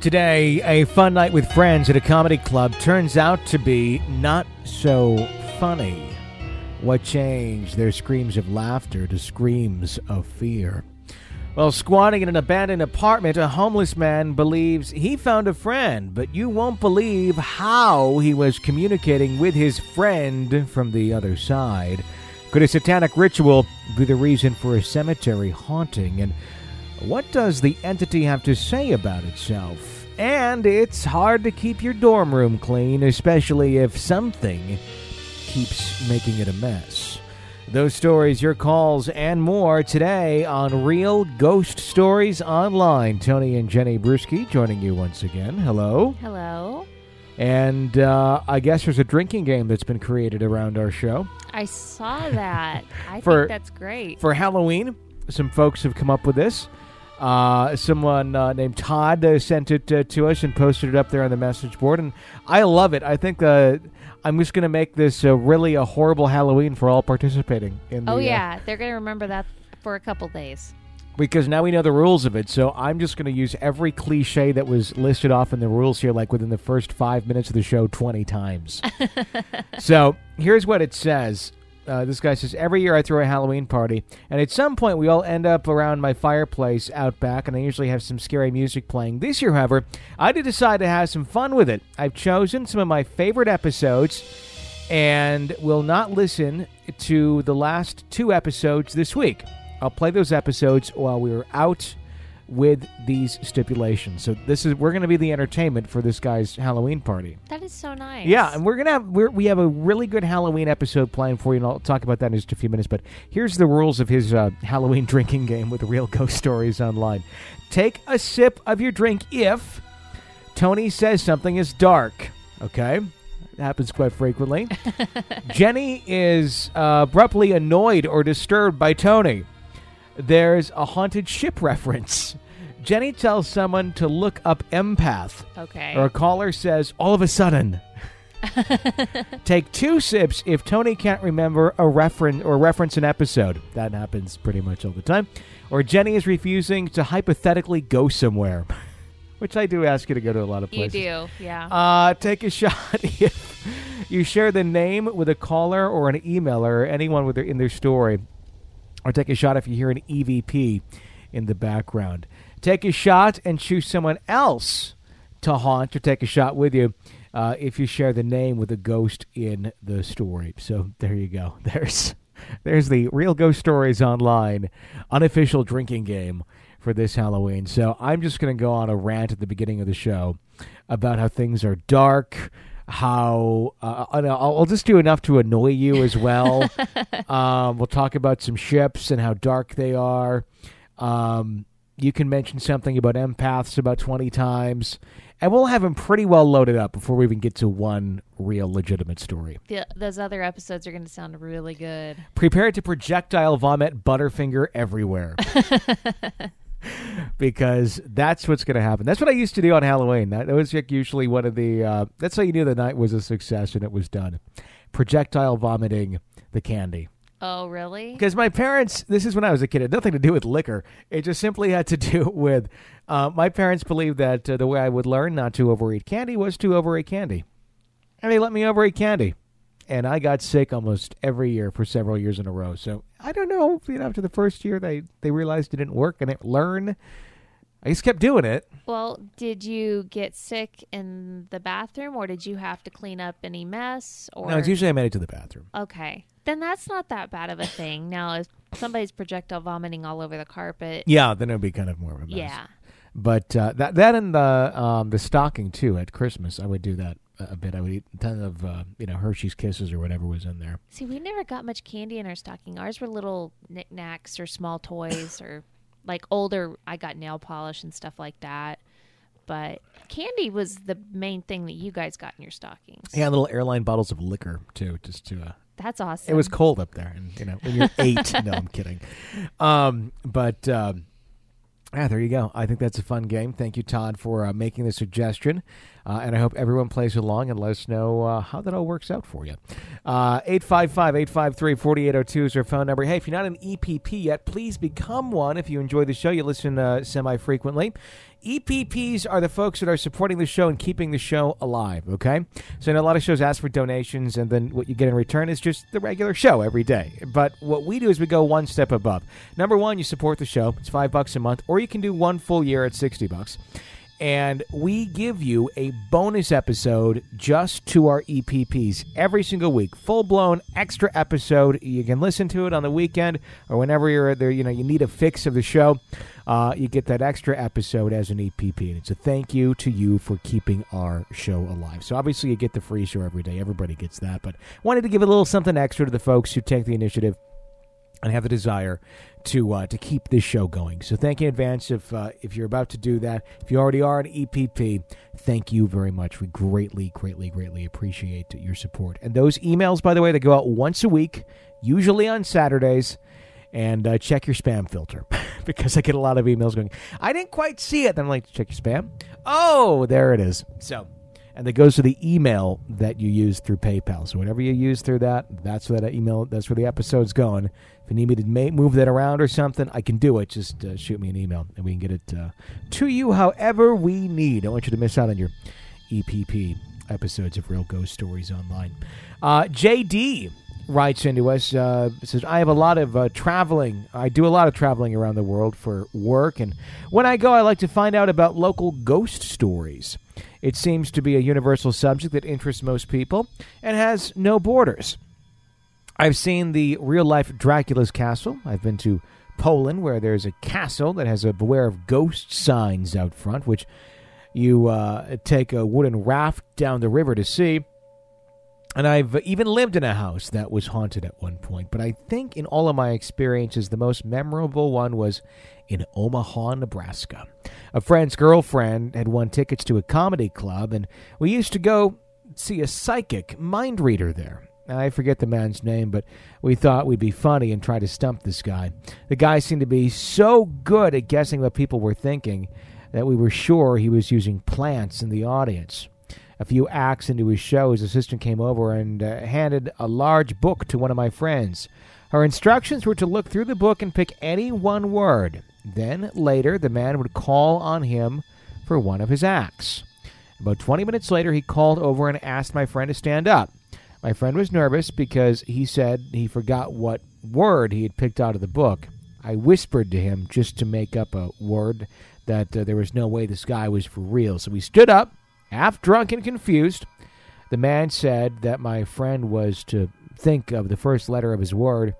Today, a fun night with friends at a comedy club turns out to be not so funny. What changed their screams of laughter to screams of fear? While squatting in an abandoned apartment, a homeless man believes he found a friend, but you won't believe how he was communicating with his friend from the other side. Could a satanic ritual be the reason for a cemetery haunting? And what does the entity have to say about itself? And it's hard to keep your dorm room clean, especially if something keeps making it a mess. Those stories, your calls, and more today on Real Ghost Stories Online. Tony and Jenny Brueski joining you once again. Hello. Hello. And uh, I guess there's a drinking game that's been created around our show. I saw that. I For- think that's great. For Halloween, some folks have come up with this. Uh, someone uh, named Todd uh, sent it uh, to us and posted it up there on the message board, and I love it. I think uh, I'm just going to make this uh, really a horrible Halloween for all participating. In the, oh uh, yeah, they're gonna remember that for a couple days. because now we know the rules of it. So I'm just going to use every cliche that was listed off in the rules here, like within the first five minutes of the show, 20 times. so here's what it says. Uh, this guy says, Every year I throw a Halloween party, and at some point we all end up around my fireplace out back, and I usually have some scary music playing. This year, however, I did decide to have some fun with it. I've chosen some of my favorite episodes and will not listen to the last two episodes this week. I'll play those episodes while we are out with these stipulations. So this is we're going to be the entertainment for this guy's Halloween party. That is so nice. Yeah, and we're gonna have we're, we have a really good Halloween episode planned for you, and I'll talk about that in just a few minutes. But here's the rules of his uh, Halloween drinking game with real ghost stories online. Take a sip of your drink if Tony says something is dark. Okay, happens quite frequently. Jenny is uh, abruptly annoyed or disturbed by Tony. There's a haunted ship reference. Jenny tells someone to look up empath. Okay. Or a caller says, all of a sudden. Take two sips if Tony can't remember a reference or reference an episode. That happens pretty much all the time. Or Jenny is refusing to hypothetically go somewhere, which I do ask you to go to a lot of places. you do. Yeah. Uh, take a shot if you share the name with a caller or an emailer or anyone with their, in their story. Or take a shot if you hear an EVP in the background. Take a shot and choose someone else to haunt or take a shot with you uh, if you share the name with a ghost in the story. So there you go. There's there's the Real Ghost Stories Online unofficial drinking game for this Halloween. So I'm just going to go on a rant at the beginning of the show about how things are dark. How uh, I'll, I'll just do enough to annoy you as well. um, we'll talk about some ships and how dark they are. Um, you can mention something about empaths about 20 times, and we'll have them pretty well loaded up before we even get to one real legitimate story. The, those other episodes are going to sound really good. Prepare to projectile vomit Butterfinger everywhere. because that's what's going to happen. That's what I used to do on Halloween. That, that was like usually one of the. Uh, that's how you knew the night was a success and it was done. Projectile vomiting the candy. Oh, really? Because my parents, this is when I was a kid, it had nothing to do with liquor. It just simply had to do with uh, my parents believed that uh, the way I would learn not to overeat candy was to overeat candy. And they let me overeat candy. And I got sick almost every year for several years in a row. So I don't know, you know, after the first year they, they realized it didn't work and it learn I just kept doing it. Well, did you get sick in the bathroom or did you have to clean up any mess or No, it's usually I made it to the bathroom. Okay. Then that's not that bad of a thing. Now if somebody's projectile vomiting all over the carpet. Yeah, then it'd be kind of more of a mess. Yeah. But uh, that that and the um, the stocking too at Christmas, I would do that a bit. I would eat a ton of uh, you know Hershey's Kisses or whatever was in there. See, we never got much candy in our stocking. Ours were little knickknacks or small toys or like older I got nail polish and stuff like that. But candy was the main thing that you guys got in your stockings. Yeah, little airline bottles of liquor too, just to. Uh, That's awesome. it was cold up there, and you know when you're eight. no, I'm kidding. Um, but um, yeah, there you go. I think that's a fun game. Thank you, Todd, for uh, making the suggestion. Uh, and I hope everyone plays along and let us know uh, how that all works out for you. Uh, 855 853 4802 is our phone number. Hey, if you're not an EPP yet, please become one. If you enjoy the show, you listen uh, semi frequently. EPPs are the folks that are supporting the show and keeping the show alive, okay? So I know a lot of shows ask for donations, and then what you get in return is just the regular show every day. But what we do is we go one step above. Number one, you support the show. It's five bucks a month, or you can do one full year at 60 bucks and we give you a bonus episode just to our EPPs every single week. Full blown extra episode. You can listen to it on the weekend or whenever you're there. You know you need a fix of the show. Uh, you get that extra episode as an EPP, and it's a thank you to you for keeping our show alive. So obviously you get the free show every day. Everybody gets that, but wanted to give a little something extra to the folks who take the initiative and I have the desire to uh, to keep this show going. So thank you in advance if uh, if you're about to do that. If you already are an EPP, thank you very much. We greatly, greatly, greatly appreciate your support. And those emails, by the way, they go out once a week, usually on Saturdays. And uh, check your spam filter because I get a lot of emails going. I didn't quite see it. Then I'm like, check your spam. Oh, there it is. So and that goes to the email that you use through PayPal. So whatever you use through that, that's where that email. That's where the episode's going. If you need me to ma- move that around or something, I can do it. Just uh, shoot me an email, and we can get it uh, to you however we need. I don't want you to miss out on your EPP episodes of Real Ghost Stories Online. Uh, JD writes into us uh, says i have a lot of uh, traveling i do a lot of traveling around the world for work and when i go i like to find out about local ghost stories it seems to be a universal subject that interests most people and has no borders i've seen the real life dracula's castle i've been to poland where there's a castle that has a beware of ghost signs out front which you uh, take a wooden raft down the river to see and I've even lived in a house that was haunted at one point. But I think in all of my experiences, the most memorable one was in Omaha, Nebraska. A friend's girlfriend had won tickets to a comedy club, and we used to go see a psychic mind reader there. I forget the man's name, but we thought we'd be funny and try to stump this guy. The guy seemed to be so good at guessing what people were thinking that we were sure he was using plants in the audience a few acts into his show, his assistant came over and uh, handed a large book to one of my friends. Her instructions were to look through the book and pick any one word. Then, later, the man would call on him for one of his acts. About 20 minutes later, he called over and asked my friend to stand up. My friend was nervous because he said he forgot what word he had picked out of the book. I whispered to him just to make up a word that uh, there was no way this guy was for real. So he stood up, half drunk and confused. The man said that my friend was to think of the first letter of his word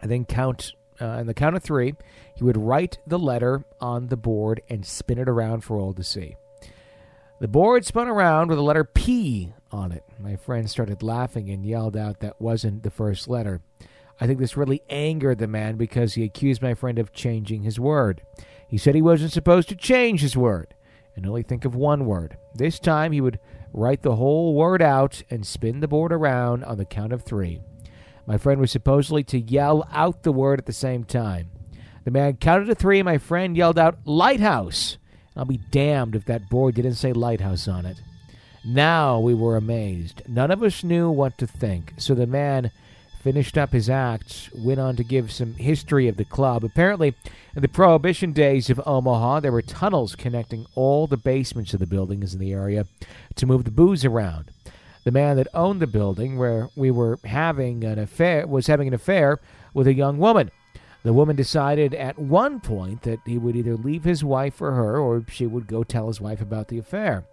and then count uh, on the count of three. He would write the letter on the board and spin it around for all to see. The board spun around with the letter P on it. My friend started laughing and yelled out that wasn't the first letter. I think this really angered the man because he accused my friend of changing his word. He said he wasn't supposed to change his word and only think of one word. This time he would write the whole word out and spin the board around on the count of three. My friend was supposedly to yell out the word at the same time. The man counted to three, and my friend yelled out, Lighthouse! I'll be damned if that board didn't say lighthouse on it. Now we were amazed. None of us knew what to think, so the man finished up his acts, went on to give some history of the club. Apparently, in the Prohibition days of Omaha, there were tunnels connecting all the basements of the buildings in the area to move the booze around. The man that owned the building where we were having an affair was having an affair with a young woman. The woman decided at one point that he would either leave his wife for her or she would go tell his wife about the affair.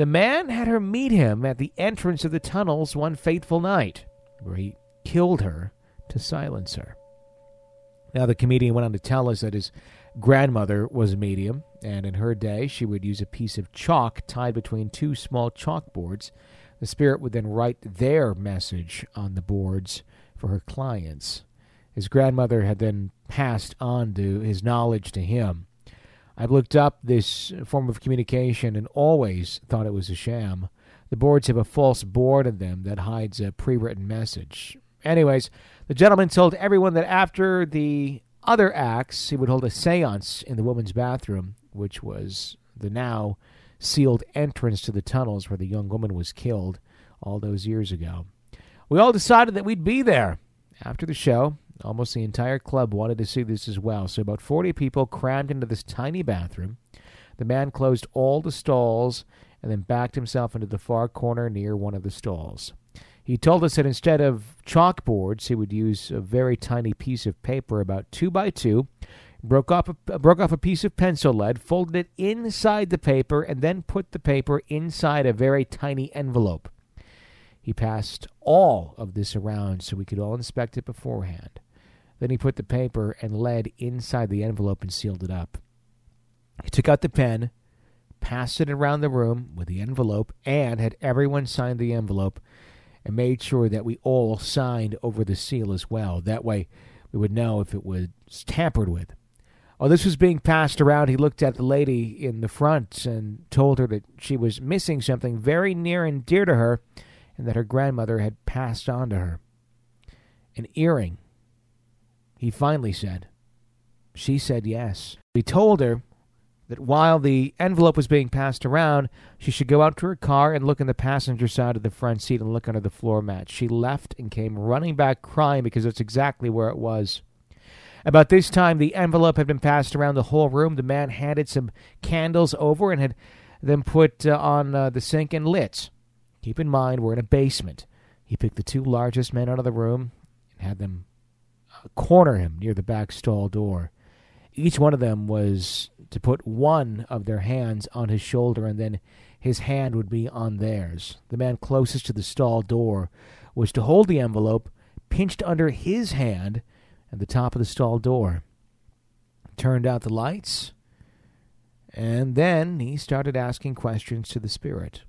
The man had her meet him at the entrance of the tunnels one fateful night, where he killed her to silence her. Now, the comedian went on to tell us that his grandmother was a medium, and in her day, she would use a piece of chalk tied between two small chalkboards. The spirit would then write their message on the boards for her clients. His grandmother had then passed on to his knowledge to him. I've looked up this form of communication and always thought it was a sham. The boards have a false board in them that hides a pre written message. Anyways, the gentleman told everyone that after the other acts, he would hold a seance in the woman's bathroom, which was the now sealed entrance to the tunnels where the young woman was killed all those years ago. We all decided that we'd be there. After the show, almost the entire club wanted to see this as well, so about 40 people crammed into this tiny bathroom. The man closed all the stalls and then backed himself into the far corner near one of the stalls. He told us that instead of chalkboards, he would use a very tiny piece of paper, about two by two, broke off a, broke off a piece of pencil lead, folded it inside the paper, and then put the paper inside a very tiny envelope. He passed all of this around so we could all inspect it beforehand. Then he put the paper and lead inside the envelope and sealed it up. He took out the pen, passed it around the room with the envelope, and had everyone sign the envelope and made sure that we all signed over the seal as well. That way we would know if it was tampered with. While this was being passed around, he looked at the lady in the front and told her that she was missing something very near and dear to her and that her grandmother had passed on to her. An earring, he finally said. She said yes. He told her that while the envelope was being passed around, she should go out to her car and look in the passenger side of the front seat and look under the floor mat. She left and came running back crying because that's exactly where it was. About this time, the envelope had been passed around the whole room. The man handed some candles over and had them put uh, on uh, the sink and lit. Keep in mind, we're in a basement. He picked the two largest men out of the room and had them corner him near the back stall door. Each one of them was to put one of their hands on his shoulder, and then his hand would be on theirs. The man closest to the stall door was to hold the envelope pinched under his hand at the top of the stall door. Turned out the lights, and then he started asking questions to the spirit.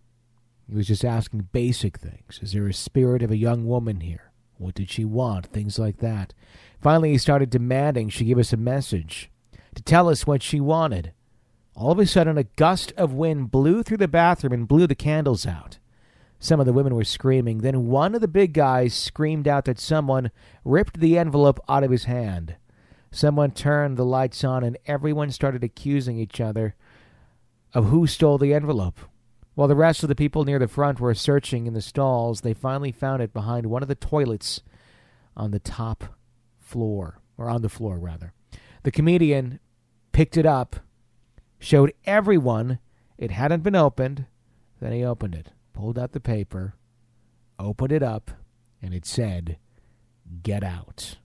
He was just asking basic things. Is there a spirit of a young woman here? What did she want? Things like that. Finally, he started demanding she give us a message to tell us what she wanted. All of a sudden, a gust of wind blew through the bathroom and blew the candles out. Some of the women were screaming. Then one of the big guys screamed out that someone ripped the envelope out of his hand. Someone turned the lights on, and everyone started accusing each other of who stole the envelope. While the rest of the people near the front were searching in the stalls, they finally found it behind one of the toilets on the top floor, or on the floor, rather. The comedian picked it up, showed everyone it hadn't been opened, then he opened it, pulled out the paper, opened it up, and it said, Get out.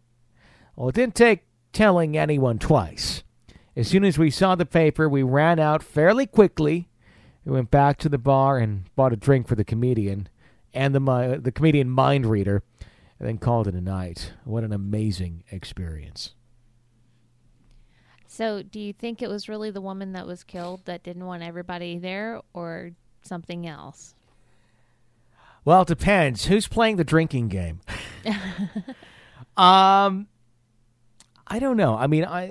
Well, it didn't take telling anyone twice. As soon as we saw the paper, we ran out fairly quickly. We went back to the bar and bought a drink for the comedian and the, the comedian mind reader, and then called it a night. What an amazing experience. So, do you think it was really the woman that was killed that didn't want everybody there, or something else? Well, it depends. Who's playing the drinking game? um, I don't know. I mean, I,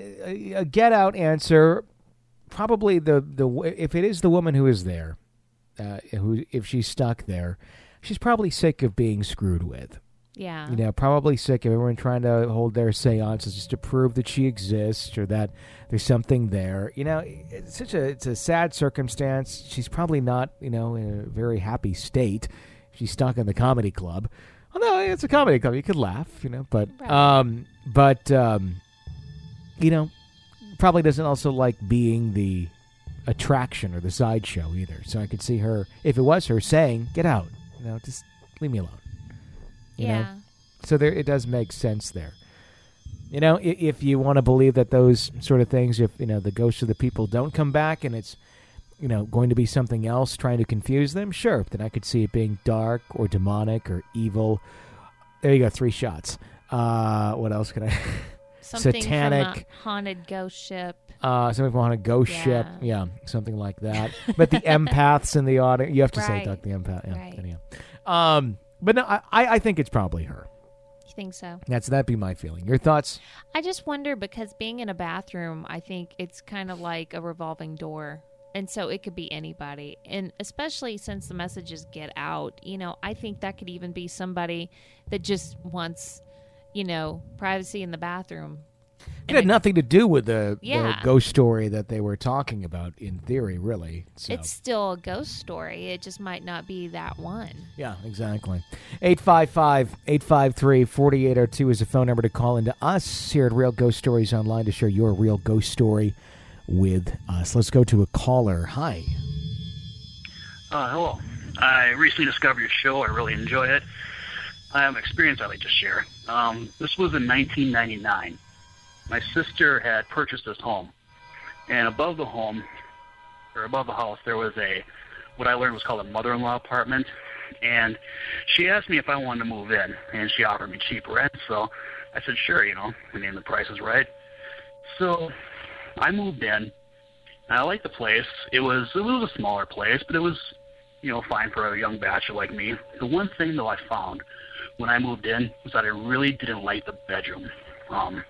a get out answer probably the the if it is the woman who is there, uh, who if she's stuck there, she's probably sick of being screwed with. Yeah. You know, probably sick of everyone trying to hold their seances just to prove that she exists or that there's something there. You know, it's such a it's a sad circumstance. She's probably not, you know, in a very happy state. She's stuck in the comedy club. Although it's a comedy club, you could laugh, you know, but Right. um but um you know, probably doesn't also like being the attraction or the sideshow either. So I could see her if it was her saying, "Get out." You know, just leave me alone. You know? yeah. So there, it does make sense there. You know, if, if you want to believe that those sort of things, if you know the ghosts of the people don't come back and it's you know going to be something else trying to confuse them, sure, then I could see it being dark or demonic or evil. There you go, three shots. Uh, what else can I? Something Satanic. haunted ghost ship. Uh, something from a ghost Yeah. ship, yeah, something like that. But the empaths in the audience, you have to say, Right. Doc, the empath, yeah, Right. anyhow. Um, but no, I, I I think it's probably her. You think so? That's that'd be my feeling. Your thoughts? I just wonder because being in a bathroom, I think it's kind of like a revolving door. And so it could be anybody. And especially since the messages get out, you know, I think that could even be somebody that just wants, you know, privacy in the bathroom. It had nothing to do with the, the ghost story that they were talking about. In theory, really. So. It's still a ghost story. It just might not be that one. Yeah, exactly. 855 853 4802 is the phone number to call into us here at Real Ghost Stories Online to share your real ghost story with us. Let's go to a caller. Hi. Uh, hello. I recently discovered your show. I really enjoy it. I have an experience I'd like to share. Um, this was in 1999. My sister had purchased this home, and above the home, or above the house, there was a what I learned was called a mother-in-law apartment. And she asked me if I wanted to move in, and she offered me cheap rent. So I said, sure, you know, I mean the price is right. So I moved in. I liked the place. It was it was a smaller place, but it was you know fine for a young bachelor like me. The one thing though I found when I moved in was that I really didn't like the bedroom. Um,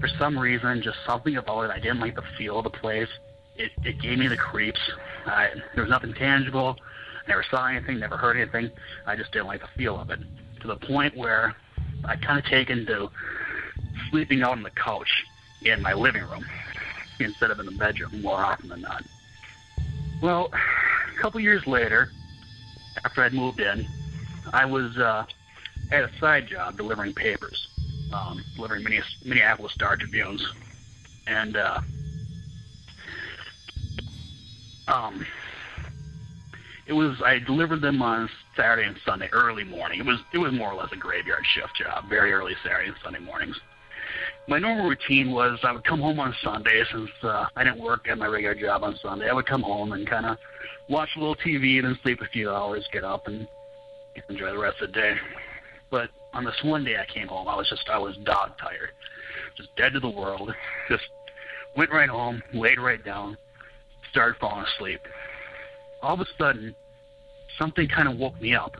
for some reason, just something about it, I didn't like the feel of the place. It it gave me the creeps. I, there was nothing tangible. I Never saw anything. Never heard anything. I just didn't like the feel of it to the point where I kind of taken to sleeping out on the couch in my living room instead of in the bedroom more often than not. Well, a couple years later, after I'd moved in, I was uh, had a side job delivering papers, um, delivering Minneapolis Star Tribunes, and uh, um, it was I delivered them on Saturday and Sunday early morning. It was it was more or less a graveyard shift job, very early Saturday and Sunday mornings my normal routine was I would come home on Sunday since uh, I didn't work at my regular job on Sunday. I would come home and kind of watch a little TV and then sleep a few hours, get up and enjoy the rest of the day. But on this one day I came home, I was just I was dog tired, just dead to the world. Just went right home, laid right down, started falling asleep. All of a sudden, something kind of woke me up,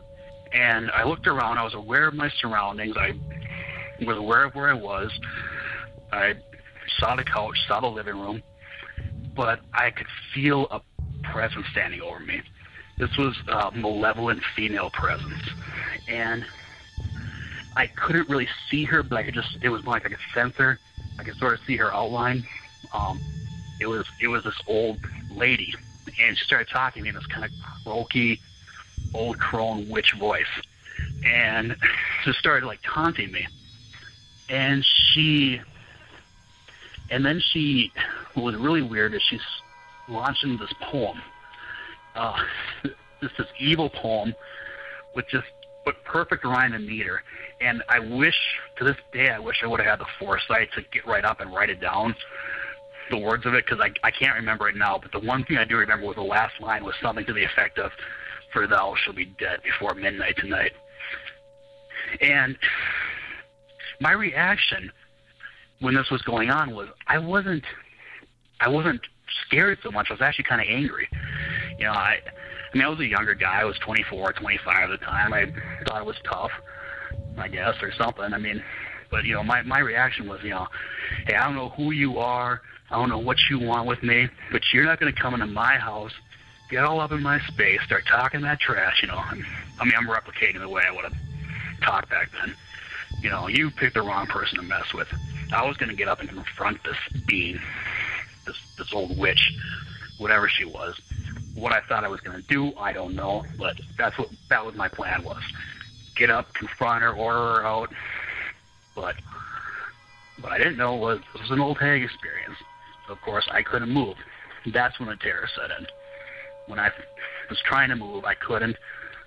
and I looked around. I was aware of my surroundings. I was aware of where I was. I saw the couch, saw the living room, but I could feel a presence standing over me. This was a malevolent female presence, and I couldn't really see her, but I could just, it was more like I could sense her. I could sort of see her outline. Um, it was, it was this old lady, and she started talking in this kind of croaky, old crone witch voice, and just started like taunting me and she and then she what was really weird is she's launching this poem uh this this evil poem with just with perfect rhyme and meter and i wish to this day i wish i would have had the foresight to get right up and write it down the words of it because I, I can't remember it now but the one thing i do remember was the last line was something to the effect of for thou shall be dead before midnight tonight and my reaction when this was going on was I wasn't I wasn't scared so much. I was actually kind of angry. You know, I I mean I was a younger guy. I was 24, 25 at the time. I thought it was tough, I guess, or something. I mean, but you know, my my reaction was, you know, hey, I don't know who you are. I don't know what you want with me, but you're not going to come into my house, get all up in my space, start talking that trash. You know, I'm, mean, I'm replicating the way I would have talked back then you know, you picked the wrong person to mess with. I was going to get up and confront this being, this this old witch, whatever she was. What I thought I was going to do, I don't know, but that's what that was my plan was. Get up, confront her, order her out. But what I didn't know was it was an old hag experience. So of course I couldn't move. That's when the terror set in. When I was trying to move, I couldn't.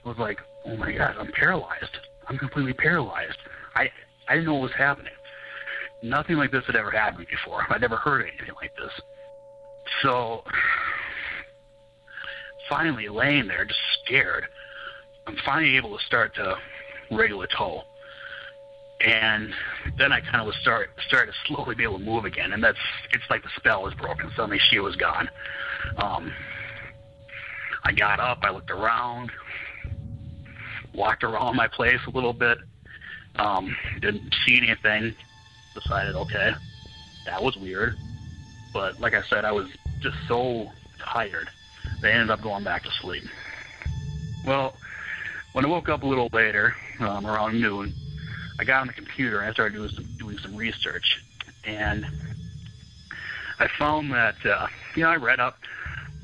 I was like, oh my god, I'm paralyzed. I'm completely paralyzed. I I didn't know what was happening. nothing like this had ever happened before. I'd never heard anything like this. So finally, laying there, just scared, I'm finally able to start to a toe. And then I kind of was start started to slowly be able to move again, and that's it's like the spell was broken. Suddenly she was gone. Um, I got up, I looked around, walked around my place a little bit, um, didn't see anything. Decided, okay, that was weird. But like I said, I was just so tired. They ended up going back to sleep. Well, when I woke up a little later, um, around noon, I got on the computer and I started doing some, doing some research. And I found that, uh, you know, I read up,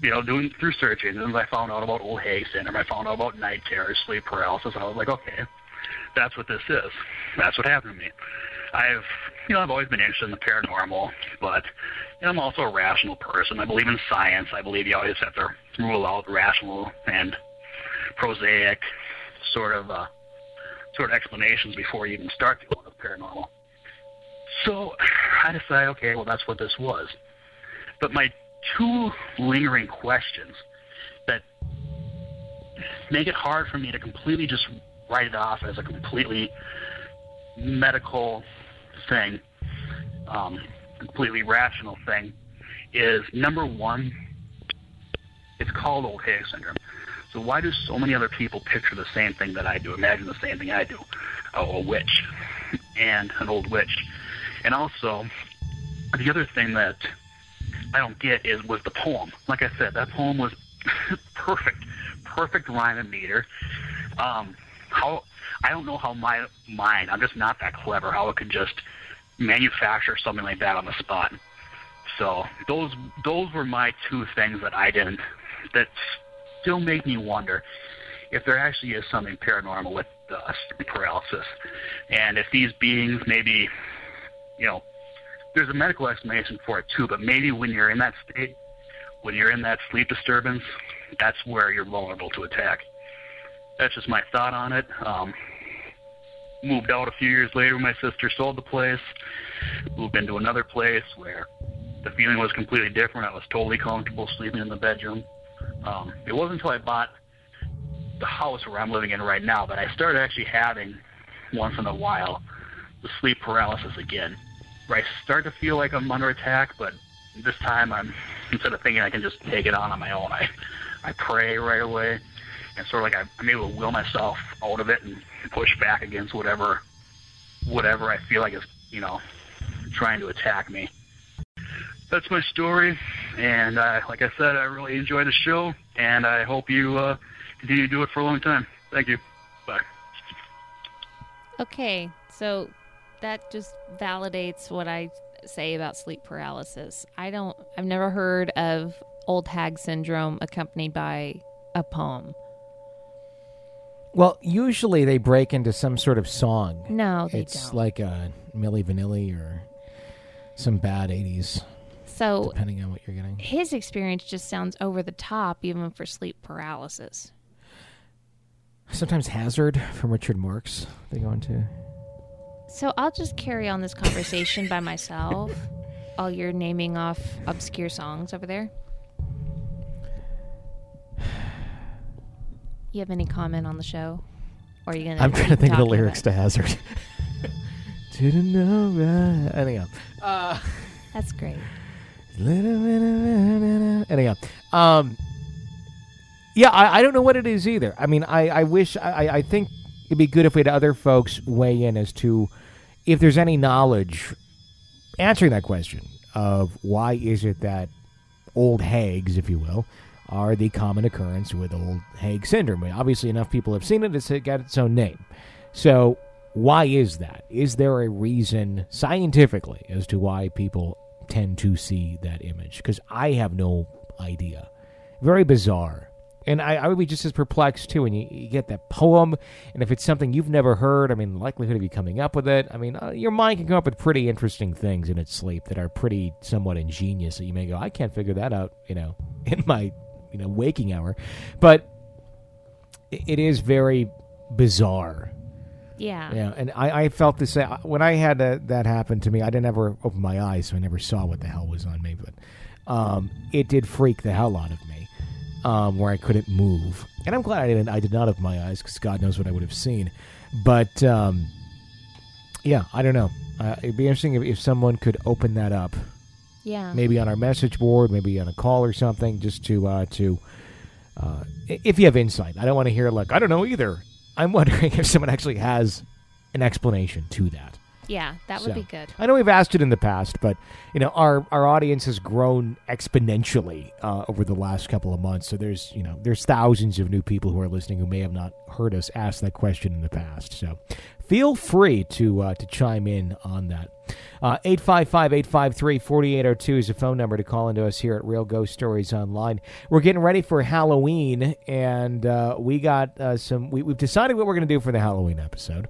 you know, doing through search engines, I found out about Old Hag syndrome. I found out about night terrors, sleep paralysis. I was like, okay, that's what this is. That's what happened to me. I've, you know, I've always been interested in the paranormal, but you know, I'm also a rational person. I believe in science. I believe you always have to rule out rational and prosaic sort of uh, sort of explanations before you even start to go into paranormal. So I decided, okay, well, that's what this was. But my two lingering questions that make it hard for me to completely just write it off as a completely medical thing, um, completely rational thing, is number one, it's called Old Hag syndrome. So why do so many other people picture the same thing that I do, imagine the same thing I do, a, a witch and an old witch? And also, the other thing that I don't get is was the poem. Like I said, that poem was perfect, perfect rhyme and meter. Um, how I don't know how my mind, I'm just not that clever, how it could just manufacture something like that on the spot. So those those were my two things that I didn't that still make me wonder if there actually is something paranormal with uh, sleep paralysis, and if these beings maybe, you know, there's a medical explanation for it too, but maybe when you're in that state, when you're in that sleep disturbance, that's where you're vulnerable to attack. That's just my thought on it. Um, moved out a few years later. My sister sold the place. Moved into another place where the feeling was completely different. I was totally comfortable sleeping in the bedroom. Um, it wasn't until I bought the house where I'm living in right now that I started actually having once in a while the sleep paralysis again, where I start to feel like I'm under attack, but this time I'm instead of thinking I can just take it on on my own, I I pray right away and sort of like I'm able to will myself out of it and push back against whatever whatever I feel like is you know trying to attack me. That's my story, and uh, like I said, I really enjoy the show, and I hope you uh, continue to do it for a long time. Thank you. Bye. Okay, so that just validates what I say about sleep paralysis. I don't, I've never heard of old hag syndrome accompanied by a poem. Well, usually they break into some sort of song. No, they it's don't. like a Milli Vanilli or some bad 80s, so depending on what you're getting. his experience just sounds over the top, even for sleep paralysis. Sometimes Hazard from Richard Marx they go into. So I'll just carry on this conversation by myself while you're naming off obscure songs over there. You have any comment on the show? Or are you gonna? I'm trying to think of the lyrics to Hazard. Didn't know right. Anyhow. it? That's great. Anyhow, um, yeah, I, I don't know what it is either. I mean, I, I wish I, I think it'd be good if we had other folks weigh in as to if there's any knowledge answering that question of why is it that old hags, if you will, are the common occurrence with old hag syndrome. Obviously, enough people have seen it; it's got its own name. So, why is that? Is there a reason scientifically as to why people tend to see that image? Because I have no idea. Very bizarre. And I, I would be just as perplexed too when you, you get that poem, and if it's something you've never heard, I mean, likelihood of you coming up with it, I mean, uh, your mind can come up with pretty interesting things in its sleep that are pretty somewhat ingenious. That you may go, I can't figure that out, you know, in my you know waking hour, but it is very bizarre Yeah. Yeah, and I, I felt the same when I had that, that happen to me. I didn't ever open my eyes, so I never saw what the hell was on me. But um, it did freak the hell out of me, um, where I couldn't move. And I'm glad I didn't. I did not open my eyes because God knows what I would have seen. But um, yeah, I don't know. Uh, it'd be interesting if, if someone could open that up, Yeah. maybe on our message board, maybe on a call or something, just to uh, to uh, if you have insight. I don't want to hear like I don't know either. I'm wondering if someone actually has an explanation to that. Yeah, that would So, be good. I know we've asked it in the past, but you know our our audience has grown exponentially uh, over the last couple of months. So there's you know there's thousands of new people who are listening who may have not heard us ask that question in the past. So feel free to uh, to chime in on that. Uh, 855-853-4802 is the phone number to call into us here at Real Ghost Stories Online. We're getting ready for Halloween, and uh, we got uh, some. We, we've decided what we're going to do for the Halloween episode.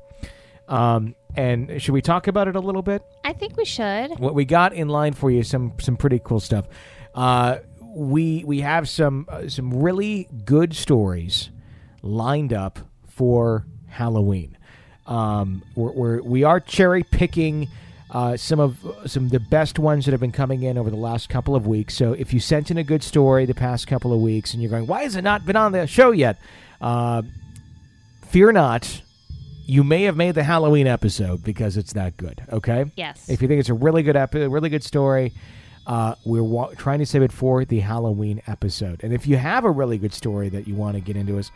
Um, and should we talk about it a little bit? I think we should. What we got in line for you some some pretty cool stuff. Uh, we we have some uh, some really good stories lined up for Halloween. Um, we're, we're we are cherry picking. Uh, some of some of the best ones that have been coming in over the last couple of weeks. So if you sent in a good story the past couple of weeks and you're going, why has it not been on the show yet? Uh, fear not. You may have made the Halloween episode because it's that good. Okay. Yes. If you think it's a really good epi- really good story, uh, we're wa- trying to save it for the Halloween episode. And if you have a really good story that you want to get into us,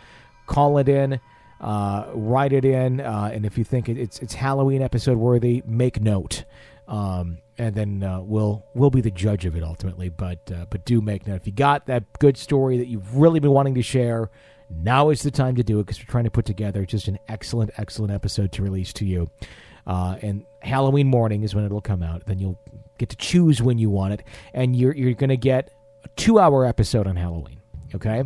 call it in, uh, write it in, uh, and if you think it, it's it's Halloween episode worthy, make note. Um, and then uh, we'll we'll be the judge of it ultimately. But uh, but do make note if you got that good story that you've really been wanting to share. Now is the time to do it because we're trying to put together just an excellent, excellent episode to release to you. Uh, and Halloween morning is when it'll come out. Then you'll get to choose when you want it, and you're you're going to get a two-hour episode on Halloween. Okay,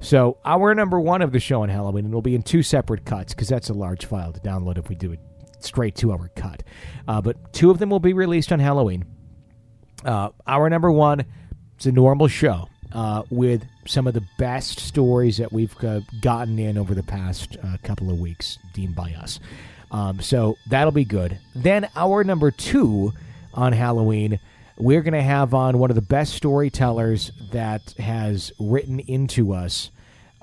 so hour number one of the show on Halloween, and it'll be in two separate cuts because that's a large file to download if we do it straight two-hour cut. Uh, but two of them will be released on Halloween. Uh, hour number one, it's a normal show uh, with some of the best stories that we've gotten in over the past uh, couple of weeks, deemed by us. Um, so that'll be good. Then hour number two on Halloween, we're going to have on one of the best storytellers that has written into us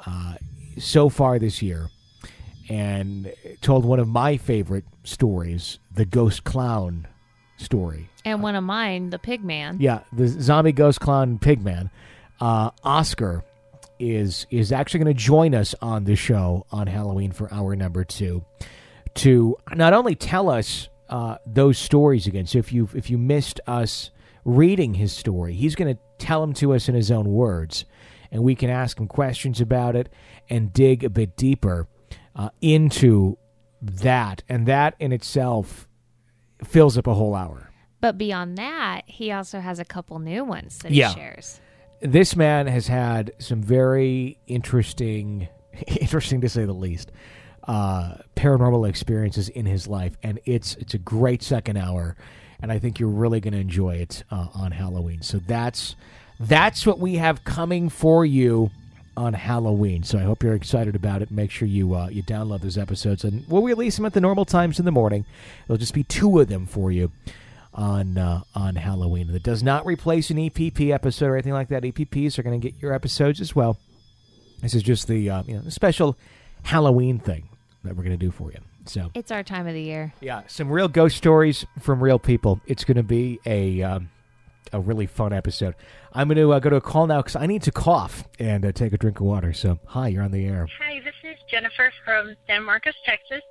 uh, so far this year and told one of my favorite stories, the Ghost Clown story. and one of mine, the pig man. Yeah, the zombie ghost clown pigman. Uh, Oscar is is actually going to join us on the show on Halloween for hour number two to not only tell us uh, those stories again. So if you if you missed us reading his story, he's going to tell them to us in his own words, and we can ask him questions about it and dig a bit deeper uh, into that, and that in itself fills up a whole hour. But beyond that, he also has a couple new ones that Yeah. he shares. this man has had some very interesting, interesting to say the least, uh, paranormal experiences in his life, and it's it's a great second hour, and I think you're really going to enjoy it uh, on Halloween. So that's that's what we have coming for you on Halloween. So I hope you're excited about it. Make sure you uh, you download those episodes, and we'll release them at the normal times in the morning. There'll just be two of them for you on uh, on Halloween. That does not replace an EPP episode or anything like that. EPPs are going to get your episodes as well. This is just the uh, you know special Halloween thing that we're going to do for you. So It's our time of the year. yeah, some real ghost stories from real people. It's going to be a um, a really fun episode. I'm going to uh, go to a call now because I need to cough and uh, take a drink of water. So hi, you're on the air. Hi, this is Jennifer from San Marcos, Texas.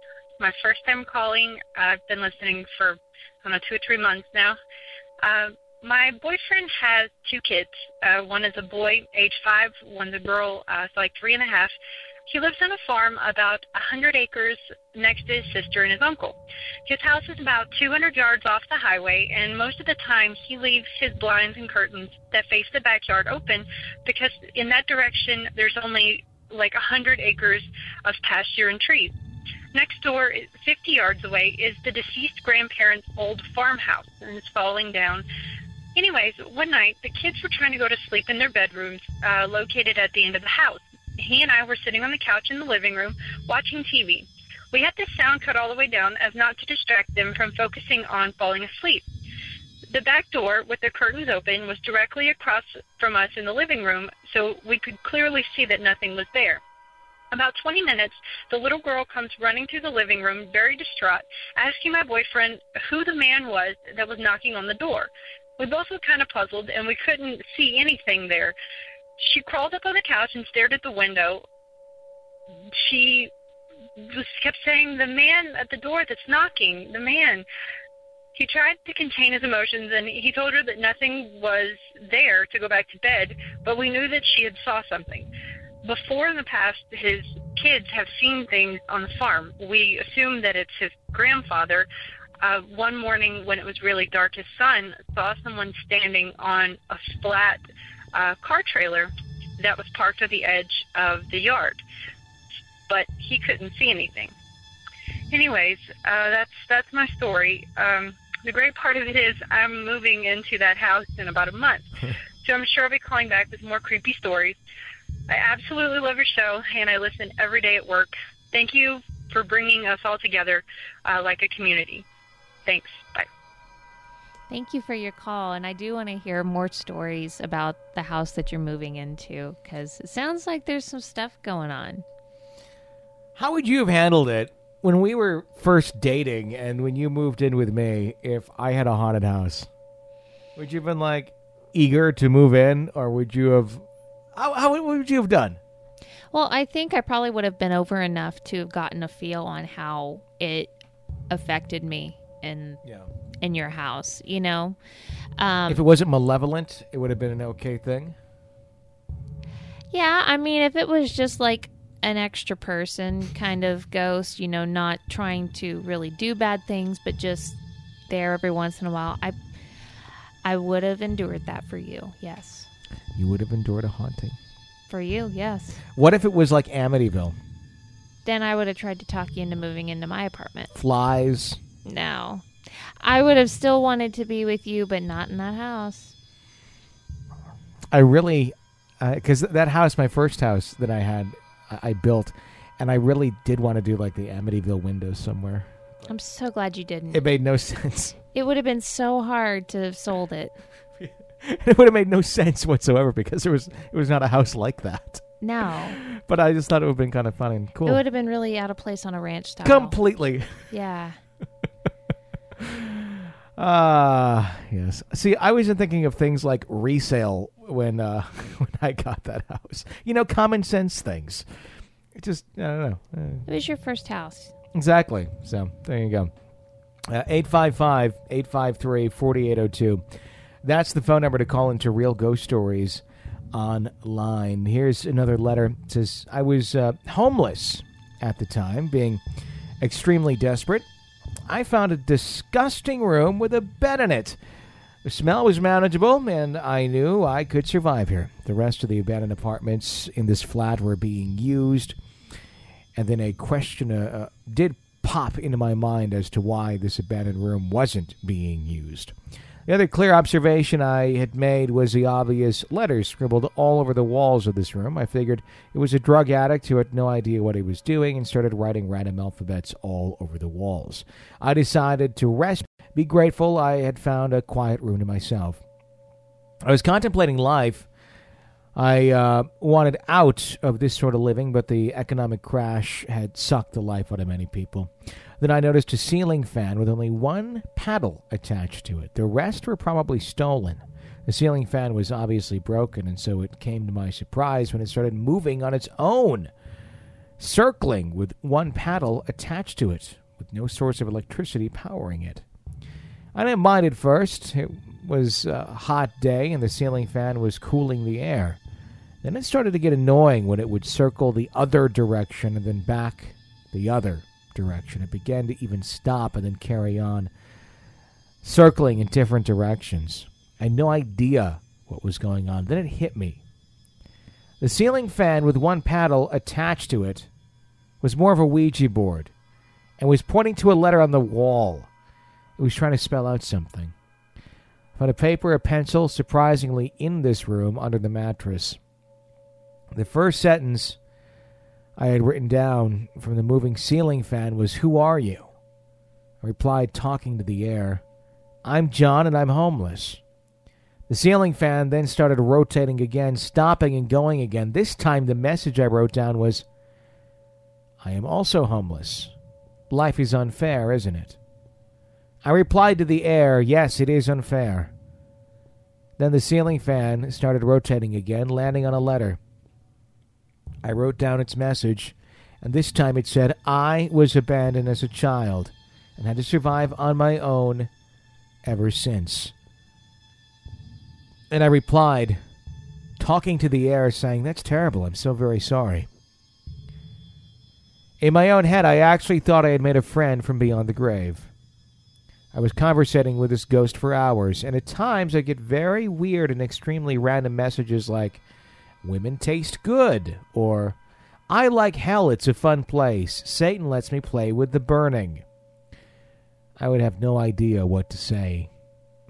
My first time calling. I've been listening for, I don't know, two or three months now. Uh, my boyfriend has two kids. Uh, one is a boy, age five. One's a girl, uh, so like three and a half. He lives on a farm about a 100 acres next to his sister and his uncle. His house is about 200 yards off the highway, and most of the time he leaves his blinds and curtains that face the backyard open because in that direction there's only like a 100 acres of pasture and trees. Next door, 50 yards away, is the deceased grandparents' old farmhouse, and it's falling down. Anyways, one night the kids were trying to go to sleep in their bedrooms uh, located at the end of the house. He and I were sitting on the couch in the living room watching TV. We had the sound cut all the way down as not to distract them from focusing on falling asleep. The back door, with the curtains open, was directly across from us in the living room, so we could clearly see that nothing was there. About 20 minutes, the little girl comes running through the living room, very distraught, asking my boyfriend who the man was that was knocking on the door. We both were kind of puzzled, and we couldn't see anything there. She crawled up on the couch and stared at the window. She was kept saying, "The man at the door that's knocking, the man." He tried to contain his emotions, and he told her that nothing was there to go back to bed. But we knew that she had saw something. Before in the past, his kids have seen things on the farm. We assume that it's his grandfather. Uh, one morning when it was really dark, his son saw someone standing on a flat uh, car trailer that was parked at the edge of the yard, but he couldn't see anything. Anyways, uh, that's that's my story. Um, the great part of it is I'm moving into that house in about a month, so I'm sure I'll be calling back with more creepy stories. I absolutely love your show, and I listen every day at work. Thank you for bringing us all together uh, like a community. Thanks. Bye. Thank you for your call, and I do want to hear more stories about the house that you're moving into because it sounds like there's some stuff going on. How would you have handled it when we were first dating and when you moved in with me if I had a haunted house? Would you have been like eager to move in or would you have how, how what would you have done? Well, I think I probably would have been over enough to have gotten a feel on how it affected me and Yeah. In your house. You know, um, If it wasn't malevolent, it would have been an okay thing. Yeah, I mean, if it was just like an extra person kind of ghost, you know, not trying to really do bad things, but just there every once in a while, I I would have endured that for you. Yes. You would have endured a haunting. For you, yes. What if it was like Amityville? Then I would have tried to talk you into moving into my apartment. Flies. No. I would have still wanted to be with you, but not in that house. I really, uh, because that house, my first house that I had, I, I built, and I really did want to do like the Amityville windows somewhere. I'm so glad you didn't. It made no sense. It would have been so hard to have sold it. it would have made no sense whatsoever because there was it was not a house like that. No. But I just thought it would have been kind of funny and cool. It would have been really out of place on a ranch style. Completely. Yeah. Ah, yes. See, I wasn't thinking of things like resale when uh, when I got that house. You know, common sense things. It just I don't know. It was your first house. Exactly. So there you go. Uh, 855 853 4802. That's the phone number to call into Real Ghost Stories online. Here's another letter. It says, I was uh, homeless at the time, being extremely desperate. I found a disgusting room with a bed in it. The smell was manageable, and I knew I could survive here. The rest of the abandoned apartments in this flat were being used and then a question uh, uh, did pop into my mind as to why this abandoned room wasn't being used. The other clear observation I had made was the obvious letters scribbled all over the walls of this room. I figured it was a drug addict who had no idea what he was doing and started writing random alphabets all over the walls. I decided to rest, be grateful I had found a quiet room to myself. I was contemplating life. I uh, wanted out of this sort of living, but the economic crash had sucked the life out of many people. Then I noticed a ceiling fan with only one paddle attached to it. The rest were probably stolen. The ceiling fan was obviously broken, and so it came to my surprise when it started moving on its own, circling with one paddle attached to it, with no source of electricity powering it. I didn't mind at first. It was a hot day, and the ceiling fan was cooling the air. Then it started to get annoying when it would circle the other direction and then back the other direction. It began to even stop and then carry on, circling in different directions. I had no idea what was going on. Then it hit me. The ceiling fan with one paddle attached to it was more of a Ouija board and was pointing to a letter on the wall. It was trying to spell out something. I found a paper, a pencil, surprisingly in this room under the mattress. The first sentence I had written down from the moving ceiling fan was, Who are you? I replied, talking to the air, I'm John and I'm homeless. The ceiling fan then started rotating again, stopping and going again. This time, the message I wrote down was I am also homeless. Life is unfair, isn't it? I replied to the air, Yes, it is unfair. Then the ceiling fan started rotating again, landing on a letter. I wrote down its message, and this time it said, I was abandoned as a child and had to survive on my own ever since. And I replied, talking to the air, saying, That's terrible. I'm so very sorry. In my own head, I actually thought I had made a friend from beyond the grave. I was conversating with this ghost for hours, and at times I get very weird and extremely random messages like, Women taste good, or I like hell, it's a fun place. Satan lets me play with the burning. I would have no idea what to say